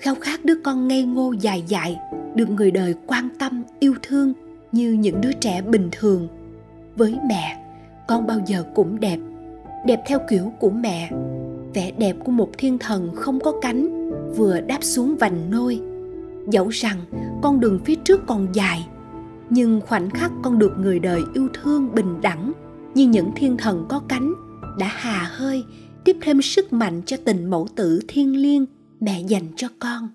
Speaker 2: Khao khát đứa con ngây ngô dài dài được người đời quan tâm, yêu thương như những đứa trẻ bình thường. Với mẹ, con bao giờ cũng đẹp đẹp theo kiểu của mẹ. Vẻ đẹp của một thiên thần không có cánh, vừa đáp xuống vành nôi dẫu rằng con đường phía trước còn dài, nhưng khoảnh khắc con được người đời yêu thương bình đẳng như những thiên thần có cánh đã hà hơi tiếp thêm sức mạnh cho tình mẫu tử thiêng liêng mẹ dành cho con.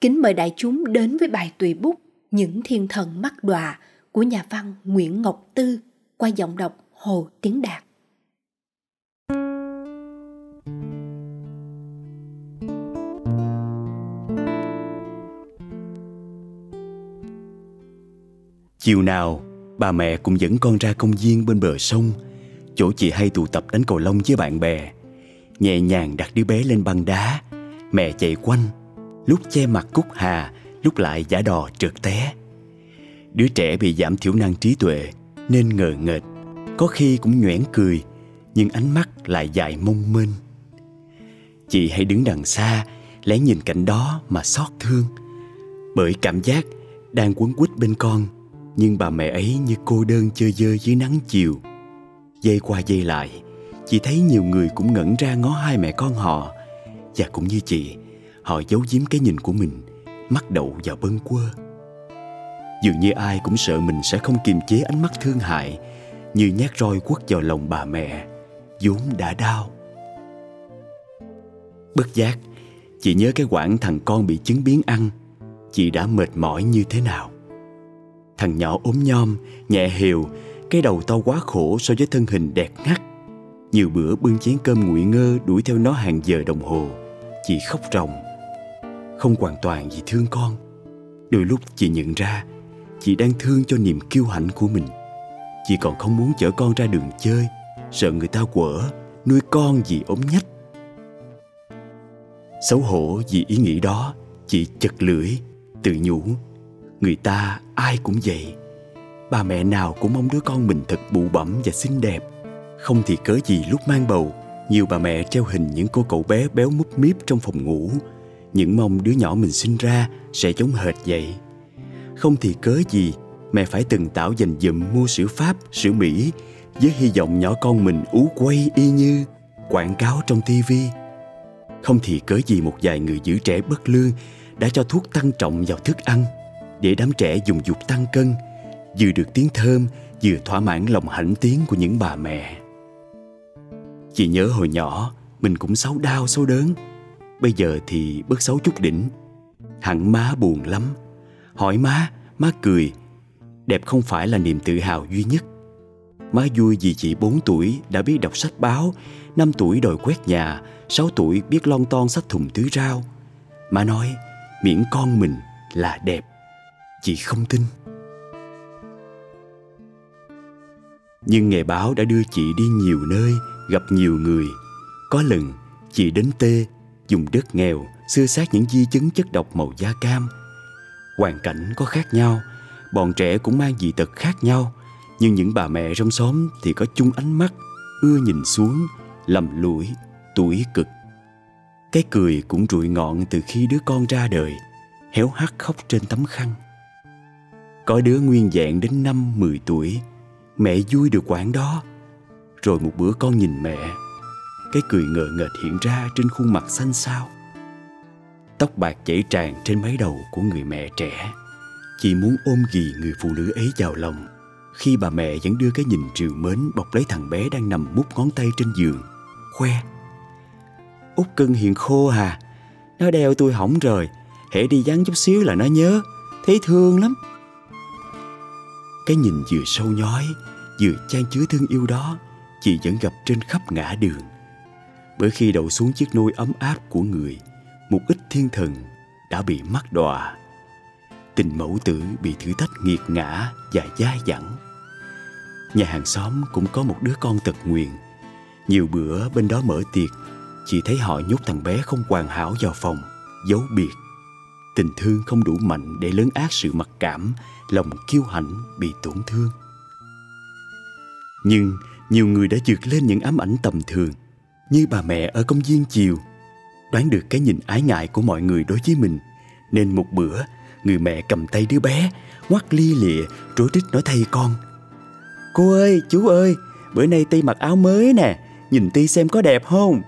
Speaker 2: Kính mời đại chúng đến với bài tùy bút những thiên thần mắc đọa của nhà văn nguyễn ngọc tư qua giọng đọc hồ tiến đạt.
Speaker 7: Chiều nào, bà mẹ cũng dẫn con ra công viên bên bờ sông, chỗ chị hay tụ tập đánh cầu lông với bạn bè. Nhẹ nhàng đặt đứa bé lên băng đá, mẹ chạy quanh, lúc che mặt cúc hà, lúc lại giả đò trượt té. Đứa trẻ bị giảm thiểu năng trí tuệ nên ngờ nghệch, có khi cũng nhoẻn cười, nhưng ánh mắt lại dài mông mênh. Chị hãy đứng đằng xa, lén nhìn cảnh đó mà xót thương, bởi cảm giác đang quấn quýt bên con nhưng bà mẹ ấy như cô đơn chơi dơ dưới nắng chiều. Dây qua dây lại, Chị thấy nhiều người cũng ngẩn ra ngó hai mẹ con họ. Và cũng như chị, Họ giấu giếm cái nhìn của mình Mắt đậu vào bâng quơ. Dường như ai cũng sợ mình sẽ không kiềm chế ánh mắt thương hại, Như nhát roi quất vào lòng bà mẹ, vốn đã đau. Bất giác, Chị nhớ cái quãng thằng con bị chứng biến ăn, Chị đã mệt mỏi như thế nào. Thằng nhỏ ốm nhom, nhẹ hiều, cái đầu to quá khổ so với thân hình đẹp ngắt. Nhiều bữa bưng chén cơm nguội ngơ đuổi theo nó hàng giờ đồng hồ. Chị khóc ròng. Không hoàn toàn vì thương con. Đôi lúc chị nhận ra chị đang thương cho niềm kiêu hãnh của mình. Chị còn không muốn chở con ra đường chơi, sợ người ta quở, nuôi con vì ốm nhách. Xấu hổ vì ý nghĩ đó, chị chật lưỡi, tự nhủ Người ta ai cũng vậy. Bà mẹ nào cũng mong đứa con mình thật bụ bẩm và xinh đẹp. Không thì cớ gì lúc mang bầu Nhiều bà mẹ treo hình những cô cậu bé béo múp míp trong phòng ngủ. Những mong đứa nhỏ mình sinh ra sẽ giống hệt vậy. Không thì cớ gì Mẹ phải từng tạo dành dụm mua sữa Pháp, sữa Mỹ với hy vọng nhỏ con mình ú quay y như quảng cáo trong tivi. Không thì cớ gì một vài người giữ trẻ bất lương đã cho thuốc tăng trọng vào thức ăn để đám trẻ dùng dục tăng cân, vừa được tiếng thơm, vừa thỏa mãn lòng hãnh tiếng của những bà mẹ. Chị nhớ hồi nhỏ mình cũng xấu đau xấu đớn, bây giờ thì bớt xấu chút đỉnh. Hẳn má buồn lắm, hỏi má, má cười. Đẹp không phải là niềm tự hào duy nhất. Má vui vì chị 4 tuổi đã biết đọc sách báo, 5 tuổi đòi quét nhà, 6 tuổi biết lon ton sách thùng tứ rau. Má nói miễn con mình là đẹp. Chị không tin. Nhưng nghề báo đã đưa chị đi nhiều nơi, gặp nhiều người. Có lần, chị đến Tê, dùng đất nghèo, xưa sát những di chứng chất độc màu da cam. Hoàn cảnh có khác nhau, bọn trẻ cũng mang dị tật khác nhau, nhưng những bà mẹ trong xóm thì có chung ánh mắt, ưa nhìn xuống, lầm lũi, tuổi cực. Cái cười cũng rụi ngọn từ khi đứa con ra đời, héo hắt khóc trên tấm khăn. Có đứa nguyên dạng đến năm mười tuổi, mẹ vui được quãng đó. Rồi một bữa con nhìn mẹ, cái cười ngờ nghệch hiện ra trên khuôn mặt xanh xao. Tóc bạc chảy tràn trên mái đầu của người mẹ trẻ. Chị muốn ôm ghì người phụ nữ ấy vào lòng khi bà mẹ vẫn đưa cái nhìn trìu mến bọc lấy thằng bé đang nằm mút ngón tay trên giường, khoe. Út cưng hiện khô hà, nó đeo tôi hỏng rồi, hễ đi vắng chút xíu là nó nhớ, thấy thương lắm. Cái nhìn vừa sâu nhói, vừa chan chứa thương yêu đó, chị vẫn gặp trên khắp ngã đường. Bởi khi đậu xuống chiếc nôi ấm áp của người, một ít thiên thần đã bị mắc đọa. Tình mẫu tử bị thử thách nghiệt ngã và dai dẳng. Nhà hàng xóm cũng có một đứa con tật nguyền. Nhiều bữa bên đó mở tiệc, chị thấy họ nhốt thằng bé không hoàn hảo vào phòng, giấu biệt. Tình thương không đủ mạnh để lớn ác sự mặc cảm, lòng kiêu hãnh bị tổn thương. Nhưng nhiều người đã vượt lên những ám ảnh tầm thường, như bà mẹ ở công viên chiều. Đoán được cái nhìn ái ngại của mọi người đối với mình, nên một bữa người mẹ cầm tay đứa bé, ngoắt lia lịa, rối rít nói thay con – Cô ơi, chú ơi, bữa nay Ti mặc áo mới nè, nhìn Ti xem có đẹp không?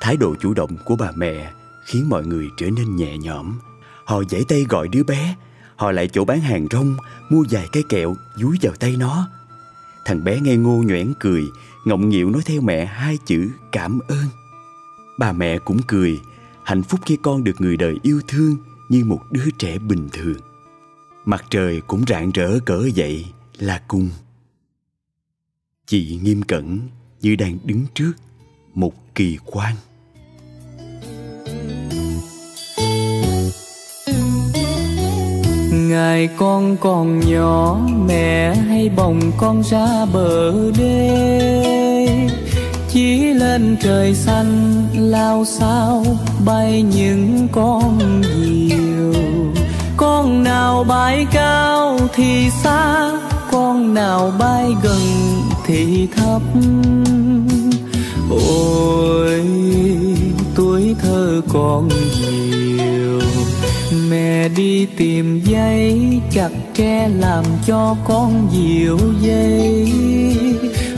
Speaker 7: Thái độ chủ động của bà mẹ khiến mọi người trở nên nhẹ nhõm. Họ giãy tay gọi đứa bé, họ lại chỗ bán hàng rong, mua vài cái kẹo dúi vào tay nó. Thằng bé ngây ngô nhoẻn cười, ngọng nghịu nói theo mẹ hai chữ cảm ơn. Bà mẹ cũng cười, hạnh phúc khi con được người đời yêu thương như một đứa trẻ bình thường. Mặt trời cũng rạng rỡ cỡ vậy là cùng chị nghiêm cẩn như đang đứng trước một kỳ quan
Speaker 8: ngày con còn nhỏ, mẹ hay bồng con ra bờ đê. Chỉ lên trời xanh, lao sao bay những con diều. Con nào bay cao thì xa, con nào bay gần thì thấp. Ôi, tuổi thơ còn nhiều mẹ đi tìm giấy, chặt tre làm cho con dịu dây.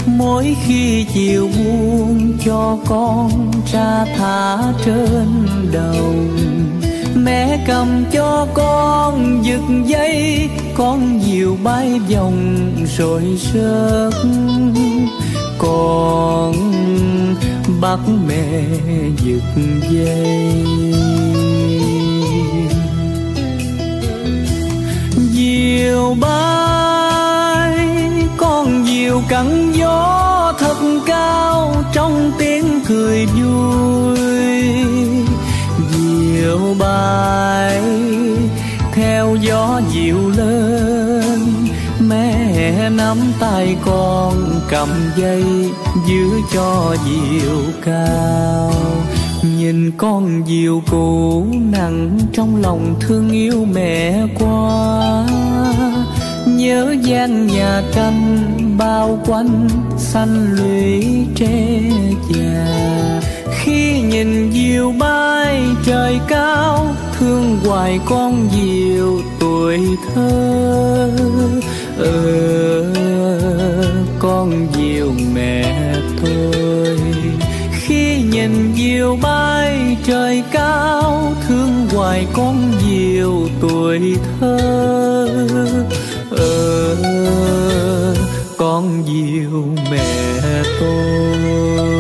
Speaker 8: Mỗi khi chiều buông cho con ra thả trên đầu. Mẹ cầm cho con giật dây con diều bay vòng rồi rớt. Con bắt mẹ giật dây chiều bay. Con diều cắn gió thật cao trong tiếng cười vui. Diều bay, theo gió dịu lên. Mẹ nắm tay con cầm dây giữ cho diều cao nhìn con diều cũ nặng trong lòng thương yêu mẹ quá. Nhớ gian nhà tranh bao quanh xanh lũy tre già. Khi nhìn diều bay trời cao
Speaker 6: thương hoài con diều tuổi thơ. Ờ, con diều mẹ thôi nhìn diều bay trời cao thương hoài con diều tuổi thơ. Ờ, con diều mẹ tôi.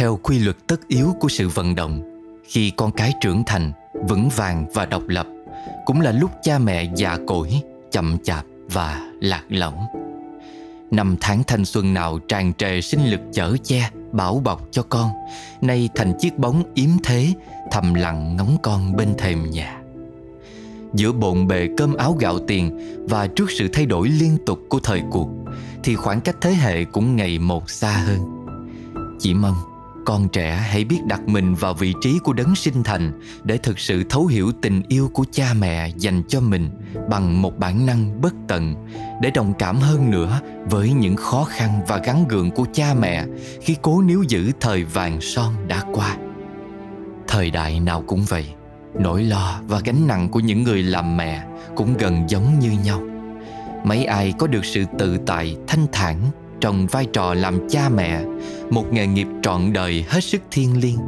Speaker 1: Theo quy luật tất yếu của sự vận động, khi con cái trưởng thành, vững vàng và độc lập, cũng là lúc cha mẹ già cỗi, chậm chạp và lạc lõng. Năm tháng thanh xuân nào tràn trề sinh lực chở che, bảo bọc cho con, nay thành chiếc bóng yếm thế, thầm lặng ngóng con bên thềm nhà. Giữa bộn bề cơm áo gạo tiền và trước sự thay đổi liên tục của thời cuộc, thì khoảng cách thế hệ cũng ngày một xa hơn. Chỉ mong con trẻ hãy biết đặt mình vào vị trí của đấng sinh thành để thực sự thấu hiểu tình yêu của cha mẹ dành cho mình bằng một bản năng bất tận, để đồng cảm hơn nữa với những khó khăn và gắn gượng của cha mẹ khi cố níu giữ thời vàng son đã qua. Thời đại nào cũng vậy, nỗi lo và gánh nặng của những người làm mẹ cũng gần giống như nhau. Mấy ai có được sự tự tại thanh thản trong vai trò làm cha mẹ, một nghề nghiệp trọn đời hết sức thiêng liêng,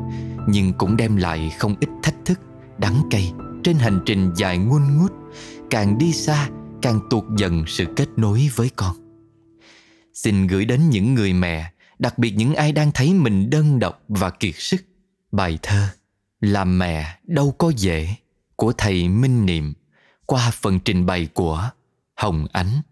Speaker 1: nhưng cũng đem lại không ít thách thức, đắng cay trên hành trình dài ngun ngút, càng đi xa, càng tuột dần sự kết nối với con. Xin gửi đến những người mẹ, đặc biệt những ai đang thấy mình đơn độc và kiệt sức. Bài thơ làm mẹ đâu có dễ của thầy minh niệm qua phần trình bày của hồng ánh.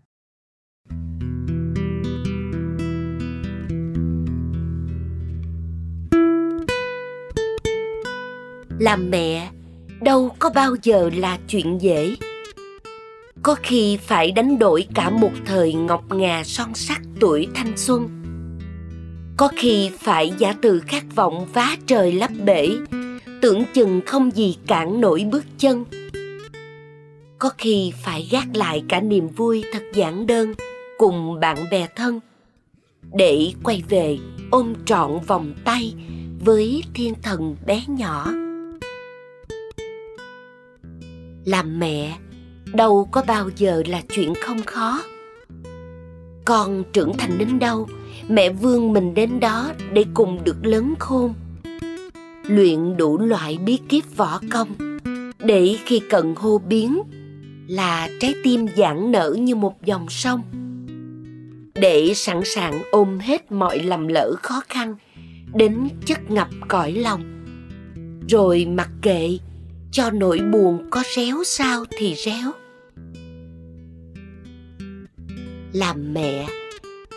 Speaker 9: Làm mẹ, đâu có bao giờ là chuyện dễ. Có khi phải đánh đổi cả một thời ngọc ngà son sắc tuổi thanh xuân. Có khi phải giả từ khát vọng vá trời lấp bể, tưởng chừng không gì cản nổi bước chân. Có khi phải gác lại cả niềm vui thật giản đơn cùng bạn bè thân, để quay về ôm trọn vòng tay với thiên thần bé nhỏ làm mẹ, đâu có bao giờ là chuyện không khó. Con trưởng thành đến đâu, mẹ vương mình đến đó để cùng được lớn khôn. Luyện đủ loại bí kíp võ công, để khi cần hô biến là trái tim giãn nở như một dòng sông. Để sẵn sàng ôm hết mọi lầm lỡ khó khăn đến chất ngập cõi lòng. Rồi mặc kệ cho nỗi buồn có réo sao thì réo. Làm mẹ,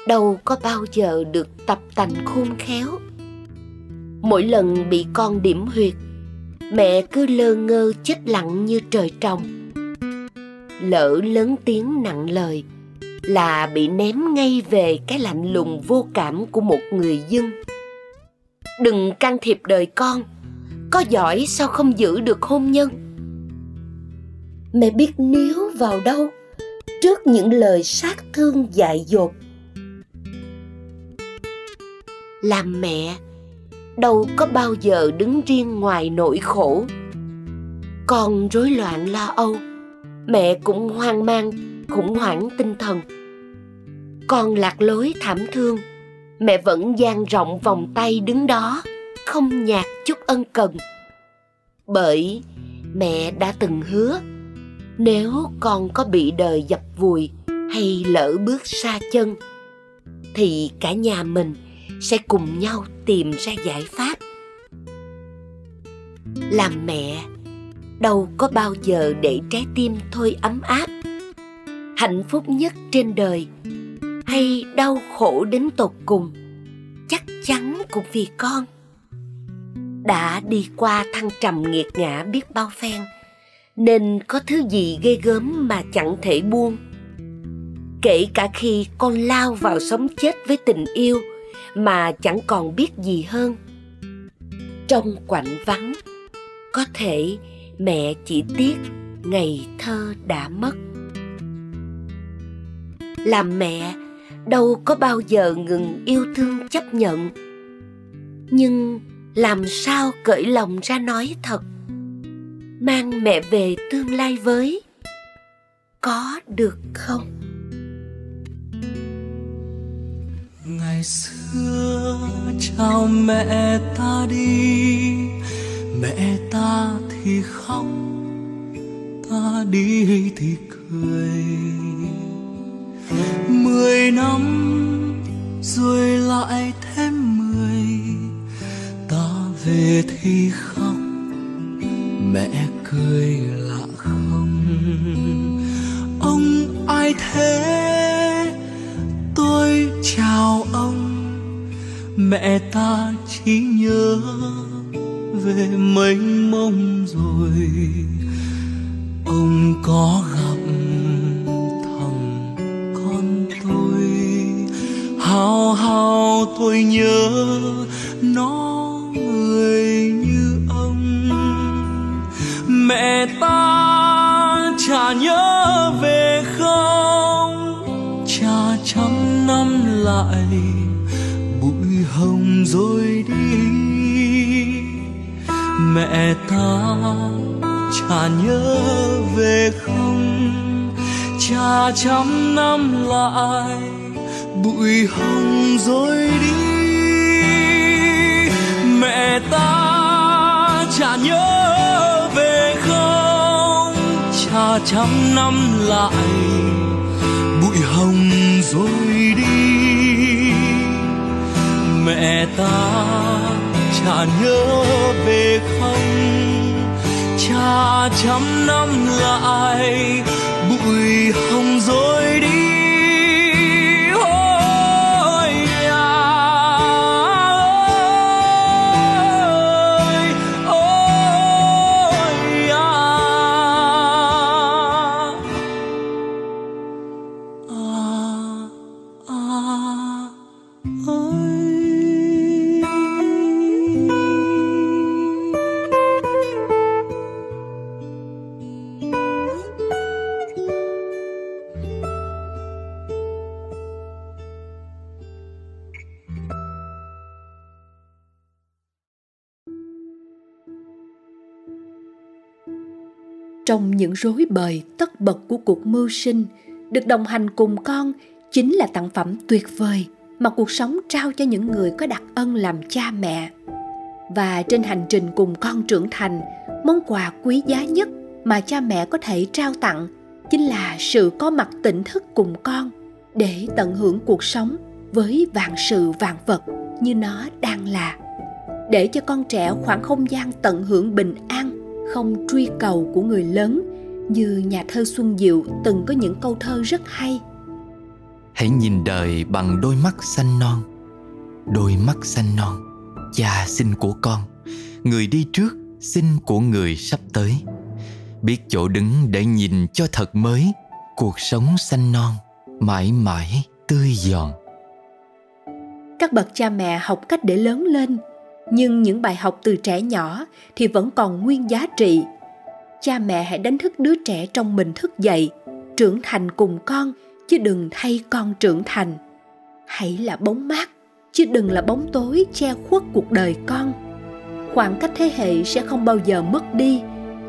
Speaker 9: đâu có bao giờ được tập tành khôn khéo. Mỗi lần bị con điểm huyệt, mẹ cứ lơ ngơ chết lặng như trời trồng. Lỡ lớn tiếng nặng lời là bị ném ngay về cái lạnh lùng vô cảm của một người dân. Đừng can thiệp đời con có giỏi sao không giữ được hôn nhân? Mẹ biết níu vào đâu trước những lời sát thương dại dột. Làm mẹ, đâu có bao giờ đứng riêng ngoài nỗi khổ. Con rối loạn lo âu, mẹ cũng hoang mang, khủng hoảng tinh thần. Con lạc lối thảm thương, mẹ vẫn dang rộng vòng tay đứng đó không nhạt chút ân cần. Bởi mẹ đã từng hứa, nếu con có bị đời dập vùi hay lỡ bước xa chân, thì cả nhà mình sẽ cùng nhau tìm ra giải pháp. Làm mẹ, đâu có bao giờ để trái tim thôi ấm áp. Hạnh phúc nhất trên đời hay đau khổ đến tột cùng, chắc chắn cũng vì con đã đi qua thăng trầm nghiệt ngã biết bao phen, nên có thứ gì ghê gớm mà chẳng thể buông. Kể cả khi con lao vào sống chết với tình yêu mà chẳng còn biết gì hơn. Trong quạnh vắng, có thể mẹ chỉ tiếc ngày thơ đã mất. Làm mẹ, đâu có bao giờ ngừng yêu thương chấp nhận. Nhưng làm sao cởi lòng ra nói thật? Mang mẹ về tương lai với. Có được không?
Speaker 10: Ngày xưa chào mẹ ta đi, mẹ ta thì khóc, ta đi thì cười. Mười năm rồi lại thêm mười về thì khóc mẹ cười lạ không? Ông ai thế? Tôi chào ông. Mẹ ta chỉ nhớ về mênh mông rồi. Ông có gặp thằng con tôi? Hào hào tôi nhớ nó rồi đi. Mẹ ta chả nhớ về không? Cha trăm năm lại bụi hồng rồi đi. Mẹ ta chả nhớ về không? Cha trăm năm lại bụi hồng rồi mẹ ta chả nhớ về không? Cha trăm năm lại bụi hồng rồi đi
Speaker 2: những rối bời, tất bật của cuộc mưu sinh, được đồng hành cùng con chính là tặng phẩm tuyệt vời mà cuộc sống trao cho những người có đặc ân làm cha mẹ. Và trên hành trình cùng con trưởng thành, món quà quý giá nhất mà cha mẹ có thể trao tặng chính là sự có mặt tỉnh thức cùng con để tận hưởng cuộc sống với vạn sự vạn vật như nó đang là. Để cho con trẻ khoảng không gian tận hưởng bình an, không truy cầu của người lớn như nhà thơ xuân diệu từng có những câu thơ rất hay.
Speaker 1: Hãy nhìn đời bằng đôi mắt xanh non Đôi mắt xanh non Cha sinh của con Người đi trước sinh của người sắp tới. Biết chỗ đứng để nhìn cho thật mới Cuộc sống xanh non Mãi mãi tươi giòn.
Speaker 2: Các bậc cha mẹ học cách để lớn lên nhưng những bài học từ trẻ nhỏ thì vẫn còn nguyên giá trị cha mẹ hãy đánh thức đứa trẻ trong mình thức dậy, trưởng thành cùng con, chứ đừng thay con trưởng thành. Hãy là bóng mát, chứ đừng là bóng tối che khuất cuộc đời con. Khoảng cách thế hệ sẽ không bao giờ mất đi,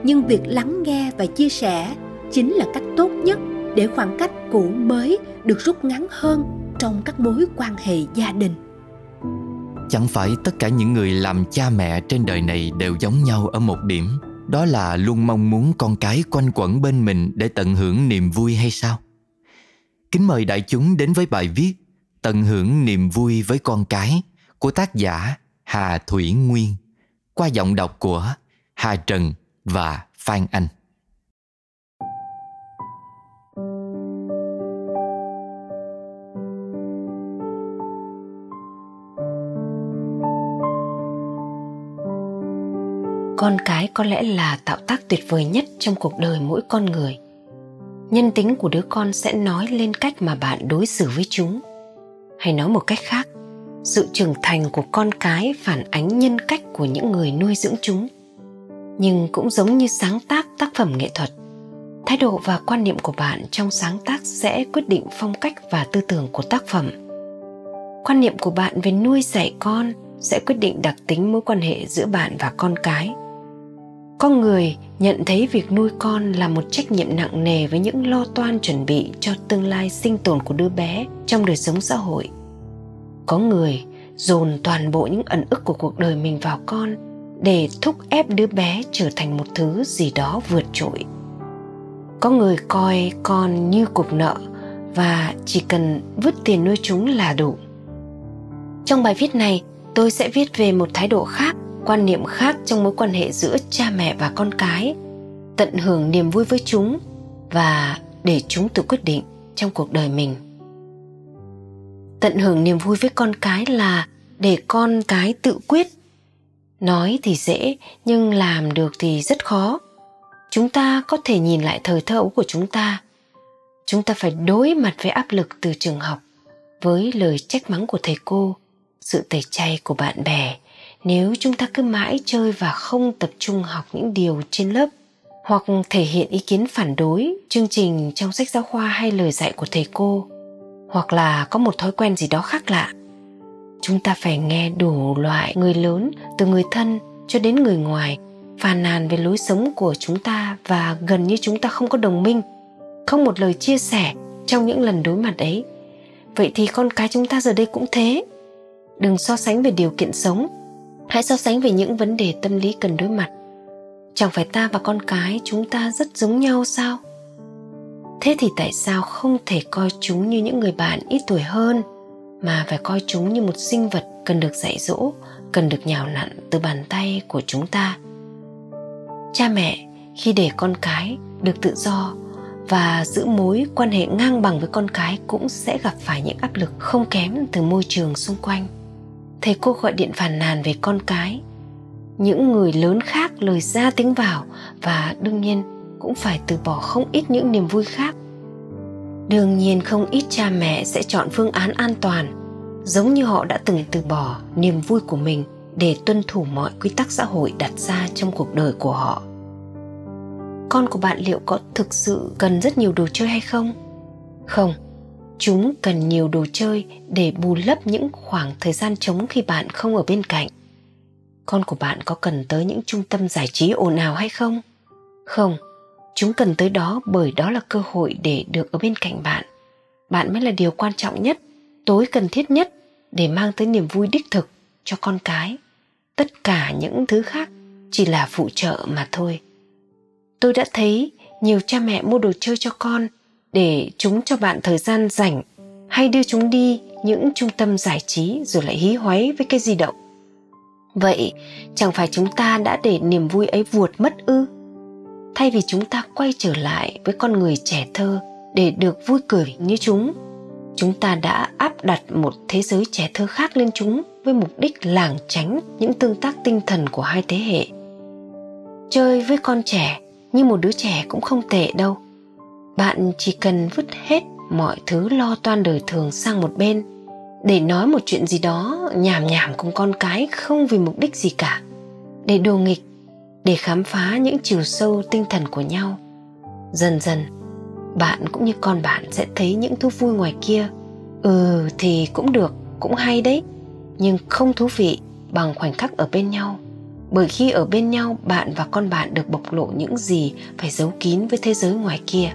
Speaker 2: nhưng việc lắng nghe và chia sẻ chính là cách tốt nhất để khoảng cách cũ mới được rút ngắn hơn trong các mối quan hệ gia đình.
Speaker 1: Chẳng phải tất cả những người làm cha mẹ trên đời này đều giống nhau ở một điểm. Đó là luôn mong muốn con cái quanh quẩn bên mình để tận hưởng niềm vui hay sao? Kính mời đại chúng đến với bài viết Tận hưởng niềm vui với con cái của tác giả Hà Thủy Nguyên qua giọng đọc của Hà Trần và Phan Anh.
Speaker 11: Con cái có lẽ là tạo tác tuyệt vời nhất trong cuộc đời mỗi con người. Nhân tính của đứa con sẽ nói lên cách mà bạn đối xử với chúng. Hay nói một cách khác, sự trưởng thành của con cái phản ánh nhân cách của những người nuôi dưỡng chúng. Nhưng cũng giống như sáng tác tác phẩm nghệ thuật, thái độ và quan niệm của bạn trong sáng tác sẽ quyết định phong cách và tư tưởng của tác phẩm. Quan niệm của bạn về nuôi dạy con sẽ quyết định đặc tính mối quan hệ giữa bạn và con cái. Con người nhận thấy việc nuôi con là một trách nhiệm nặng nề với những lo toan chuẩn bị cho tương lai sinh tồn của đứa bé trong đời sống xã hội. Có người dồn toàn bộ những ẩn ức của cuộc đời mình vào con để thúc ép đứa bé trở thành một thứ gì đó vượt trội. Có người coi con như cục nợ và chỉ cần vứt tiền nuôi chúng là đủ. Trong bài viết này, tôi sẽ viết về một thái độ khác quan niệm khác trong mối quan hệ giữa cha mẹ và con cái, tận hưởng niềm vui với chúng và để chúng tự quyết định trong cuộc đời mình. Tận hưởng niềm vui với con cái là để con cái tự quyết. Nói thì dễ, nhưng làm được thì rất khó. Chúng ta có thể nhìn lại thời thơ ấu của chúng ta. Chúng ta phải đối mặt với áp lực từ trường học với lời trách mắng của thầy cô, sự tẩy chay của bạn bè nếu chúng ta cứ mãi chơi và không tập trung học những điều trên lớp, hoặc thể hiện ý kiến phản đối, chương trình trong sách giáo khoa hay lời dạy của thầy cô, hoặc là có một thói quen gì đó khác lạ, chúng ta phải nghe đủ loại người lớn, từ người thân cho đến người ngoài, phàn nàn về lối sống của chúng ta và gần như chúng ta không có đồng minh, không một lời chia sẻ trong những lần đối mặt ấy. Vậy thì con cái chúng ta giờ đây cũng thế. Đừng so sánh về điều kiện sống hãy so sánh về những vấn đề tâm lý cần đối mặt. Chẳng phải ta và con cái chúng ta rất giống nhau sao? Thế thì tại sao không thể coi chúng như những người bạn ít tuổi hơn, mà phải coi chúng như một sinh vật cần được dạy dỗ, cần được nhào nặn từ bàn tay của chúng ta? Cha mẹ, khi để con cái được tự do và giữ mối quan hệ ngang bằng với con cái cũng sẽ gặp phải những áp lực không kém từ môi trường xung quanh thầy cô gọi điện phàn nàn về con cái. Những người lớn khác lời ra tiếng vào và đương nhiên cũng phải từ bỏ không ít những niềm vui khác. Đương nhiên không ít cha mẹ sẽ chọn phương án an toàn, giống như họ đã từng từ bỏ niềm vui của mình để tuân thủ mọi quy tắc xã hội đặt ra trong cuộc đời của họ. Con của bạn liệu có thực sự cần rất nhiều đồ chơi hay không? Không chúng cần nhiều đồ chơi để bù lấp những khoảng thời gian trống khi bạn không ở bên cạnh. Con của bạn có cần tới những trung tâm giải trí ồn ào hay không? Không, chúng cần tới đó bởi đó là cơ hội để được ở bên cạnh bạn. Bạn mới là điều quan trọng nhất, tối cần thiết nhất để mang tới niềm vui đích thực cho con cái. Tất cả những thứ khác chỉ là phụ trợ mà thôi. Tôi đã thấy nhiều cha mẹ mua đồ chơi cho con để chúng cho bạn thời gian rảnh. Hay đưa chúng đi những trung tâm giải trí rồi lại hí hoáy với cái di động. Vậy, chẳng phải chúng ta đã để niềm vui ấy vuột mất ư? Thay vì chúng ta quay trở lại với con người trẻ thơ để được vui cười như chúng chúng ta đã áp đặt một thế giới trẻ thơ khác lên chúng với mục đích lảng tránh những tương tác tinh thần của hai thế hệ. Chơi với con trẻ như một đứa trẻ cũng không tệ đâu bạn chỉ cần vứt hết mọi thứ lo toan đời thường sang một bên. Để nói một chuyện gì đó nhảm nhảm cùng con cái không vì mục đích gì cả. Để đồ nghịch, để khám phá những chiều sâu tinh thần của nhau. Dần dần, bạn cũng như con bạn sẽ thấy những thú vui ngoài kia. Ừ thì cũng được, cũng hay đấy. Nhưng không thú vị bằng khoảnh khắc ở bên nhau. Bởi khi ở bên nhau, bạn và con bạn được bộc lộ những gì phải giấu kín với thế giới ngoài kia.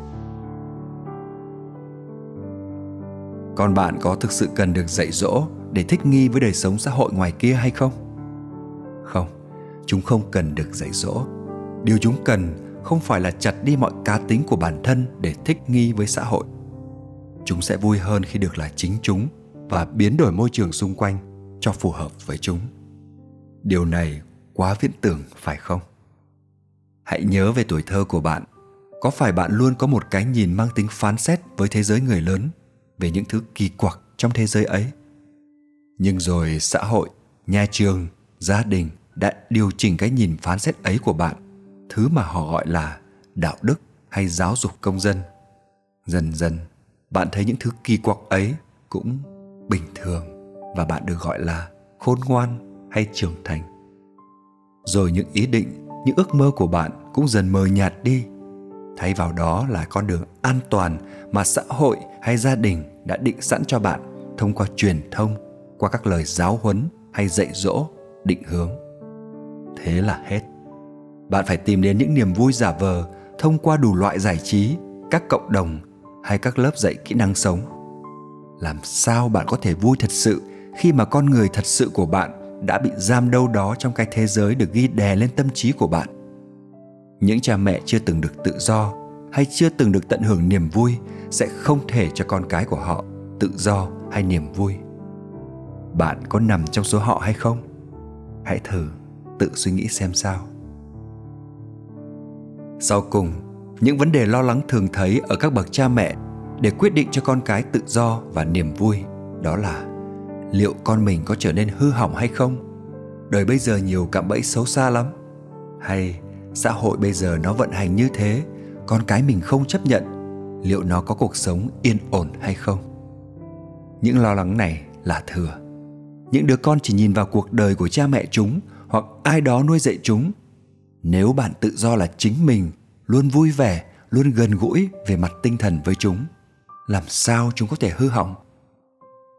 Speaker 12: Con bạn có thực sự cần được dạy dỗ để thích nghi với đời sống xã hội ngoài kia hay không? Không, chúng không cần được dạy dỗ. Điều chúng cần không phải là chặt đi mọi cá tính của bản thân để thích nghi với xã hội. Chúng sẽ vui hơn khi được là chính chúng và biến đổi môi trường xung quanh cho phù hợp với chúng. Điều này quá viễn tưởng, phải không? Hãy nhớ về tuổi thơ của bạn. Có phải bạn luôn có một cái nhìn mang tính phán xét với thế giới người lớn? Về những thứ kỳ quặc trong thế giới ấy. Nhưng rồi xã hội, nhà trường, gia đình đã điều chỉnh cái nhìn phán xét ấy của bạn. Thứ mà họ gọi là đạo đức hay giáo dục công dân. Dần dần, bạn thấy những thứ kỳ quặc ấy cũng bình thường và bạn được gọi là khôn ngoan hay trưởng thành. Rồi những ý định, những ước mơ của bạn cũng dần mờ nhạt đi. Thay vào đó là con đường an toàn mà xã hội hay gia đình đã định sẵn cho bạn thông qua truyền thông, qua các lời giáo huấn hay dạy dỗ, định hướng. Thế là hết. Bạn phải tìm đến những niềm vui giả vờ thông qua đủ loại giải trí, các cộng đồng hay các lớp dạy kỹ năng sống. Làm sao bạn có thể vui thật sự khi mà con người thật sự của bạn đã bị giam đâu đó trong cái thế giới được ghi đè lên tâm trí của bạn? Những cha mẹ chưa từng được tự do hay chưa từng được tận hưởng niềm vui sẽ không thể cho con cái của họ tự do hay niềm vui. Bạn có nằm trong số họ hay không? Hãy thử tự suy nghĩ xem sao. Sau cùng, những vấn đề lo lắng thường thấy ở các bậc cha mẹ để quyết định cho con cái tự do và niềm vui đó là liệu con mình có trở nên hư hỏng hay không? Đời bây giờ nhiều cạm bẫy xấu xa lắm. Hay xã hội bây giờ nó vận hành như thế con cái mình không chấp nhận, liệu nó có cuộc sống yên ổn hay không? Những lo lắng này là thừa. Những đứa con chỉ nhìn vào cuộc đời của cha mẹ chúng hoặc ai đó nuôi dạy chúng. Nếu bạn tự do là chính mình, luôn vui vẻ, luôn gần gũi về mặt tinh thần với chúng, làm sao chúng có thể hư hỏng?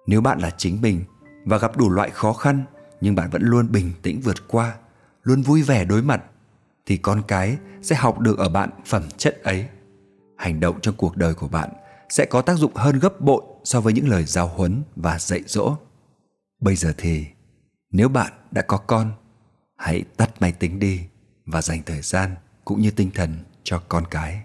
Speaker 12: Nếu bạn là chính mình và gặp đủ loại khó khăn, nhưng bạn vẫn luôn bình tĩnh vượt qua, luôn vui vẻ đối mặt thì con cái sẽ học được ở bạn phẩm chất ấy. Hành động trong cuộc đời của bạn sẽ có tác dụng hơn gấp bội so với những lời giáo huấn và dạy dỗ. Bây giờ thì, nếu bạn đã có con, hãy tắt máy tính đi và dành thời gian cũng như tinh thần cho con cái.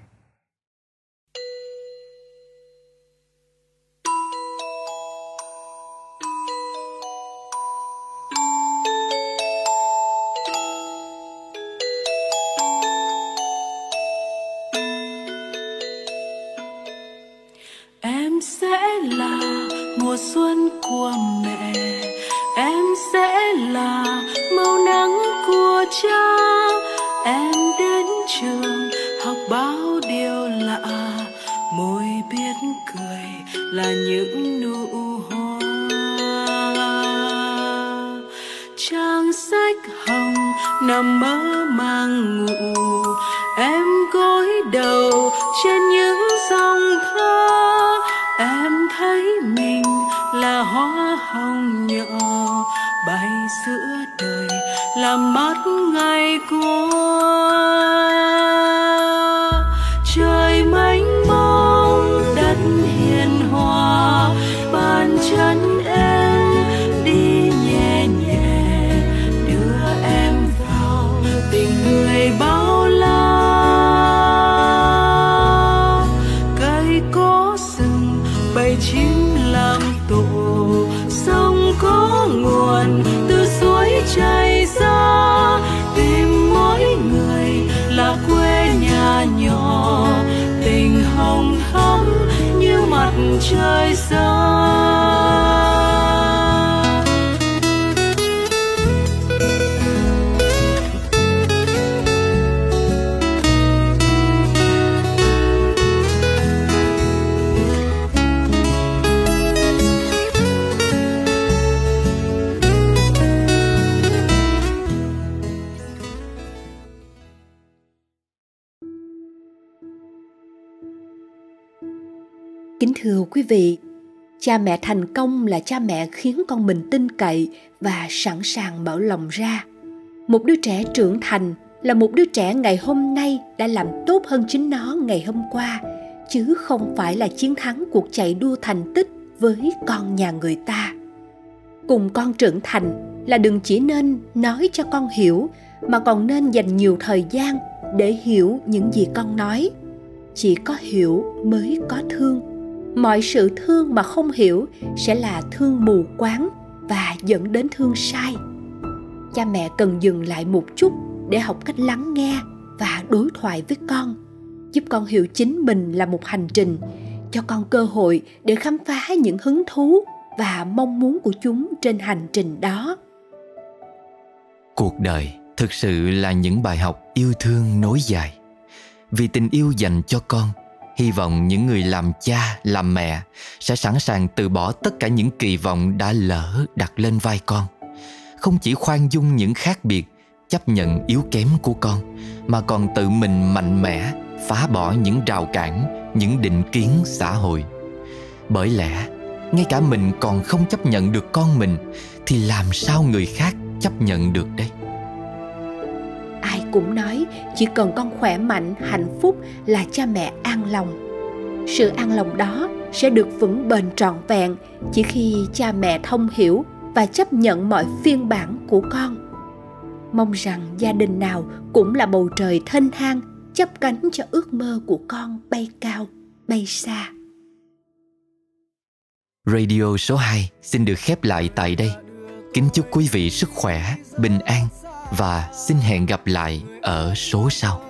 Speaker 6: Cha
Speaker 2: mẹ thành công là cha mẹ khiến con mình tin cậy và sẵn sàng mở lòng ra. Một đứa trẻ trưởng thành là một đứa trẻ ngày hôm nay đã làm tốt hơn chính nó ngày hôm qua, chứ không phải là chiến thắng cuộc chạy đua thành tích với con nhà người ta. Cùng con trưởng thành là đừng chỉ nên nói cho con hiểu mà còn nên dành nhiều thời gian để hiểu những gì con nói chỉ có hiểu mới có thương mọi sự thương mà không hiểu sẽ là thương mù quáng và dẫn đến thương sai. Cha mẹ cần dừng lại một chút để học cách lắng nghe và đối thoại với con, giúp con hiểu chính mình là một hành trình, cho con cơ hội để khám phá những hứng thú và mong muốn của chúng trên hành trình đó.
Speaker 1: Cuộc đời thực sự là những bài học yêu thương nối dài. Vì tình yêu dành cho con hy vọng những người làm cha, làm mẹ sẽ sẵn sàng từ bỏ tất cả những kỳ vọng đã lỡ đặt lên vai con. Không chỉ khoan dung những khác biệt, chấp nhận yếu kém của con, mà còn tự mình mạnh mẽ phá bỏ những rào cản, những định kiến xã hội. Bởi lẽ, ngay cả mình còn không chấp nhận được con mình, thì làm sao người khác chấp nhận được đây?
Speaker 2: Ai cũng nói chỉ cần con khỏe mạnh hạnh phúc là cha mẹ an lòng. Sự an lòng đó sẽ được vững bền trọn vẹn chỉ khi cha mẹ thông hiểu và chấp nhận mọi phiên bản của con. Mong rằng gia đình nào cũng là bầu trời thênh thang chấp cánh cho ước mơ của con bay cao bay xa.
Speaker 1: Radio số 2 xin được khép lại tại đây. Kính chúc quý vị sức khỏe, bình an và xin hẹn gặp lại ở số sau.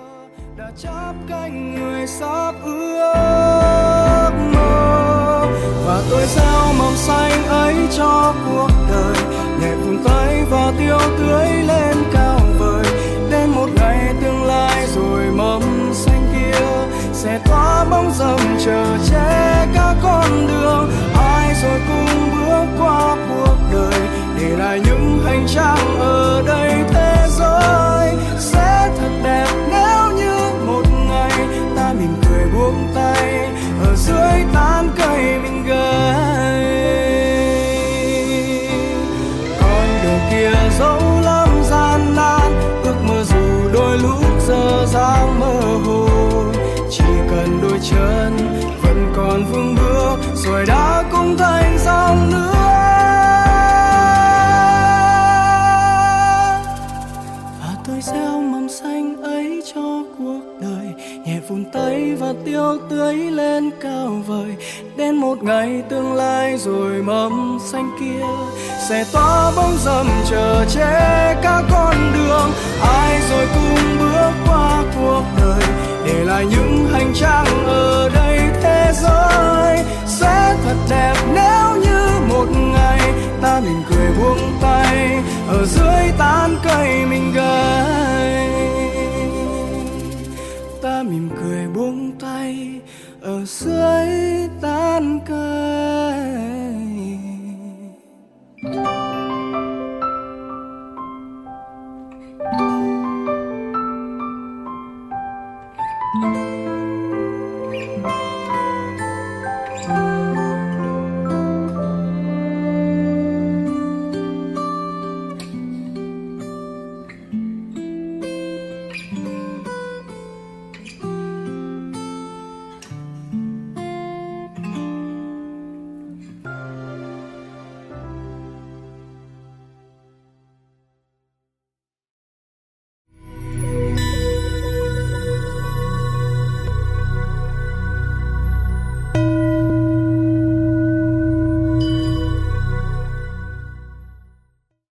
Speaker 6: đã chắp cánh người sắp ước mơ. Và tôi gieo mầm xanh ấy cho cuộc đời. Nhẹ vùn tay và tiêu tưới lên cao vời. Đến một ngày tương lai rồi mầm xanh kia sẽ tỏa yêu tưới lên cao vời, đến một ngày tương lai rồi mầm xanh kia. Sẽ tỏa bóng rầm chờ che các con đường, ai rồi cùng bước qua cuộc đời. Để lại những hành trang ở đây thế giới, sẽ thật đẹp nếu như một ngày ta mỉm cười buông tay, ở dưới tán cây mình gầy ta mỉm cười buông dưới tan cơn.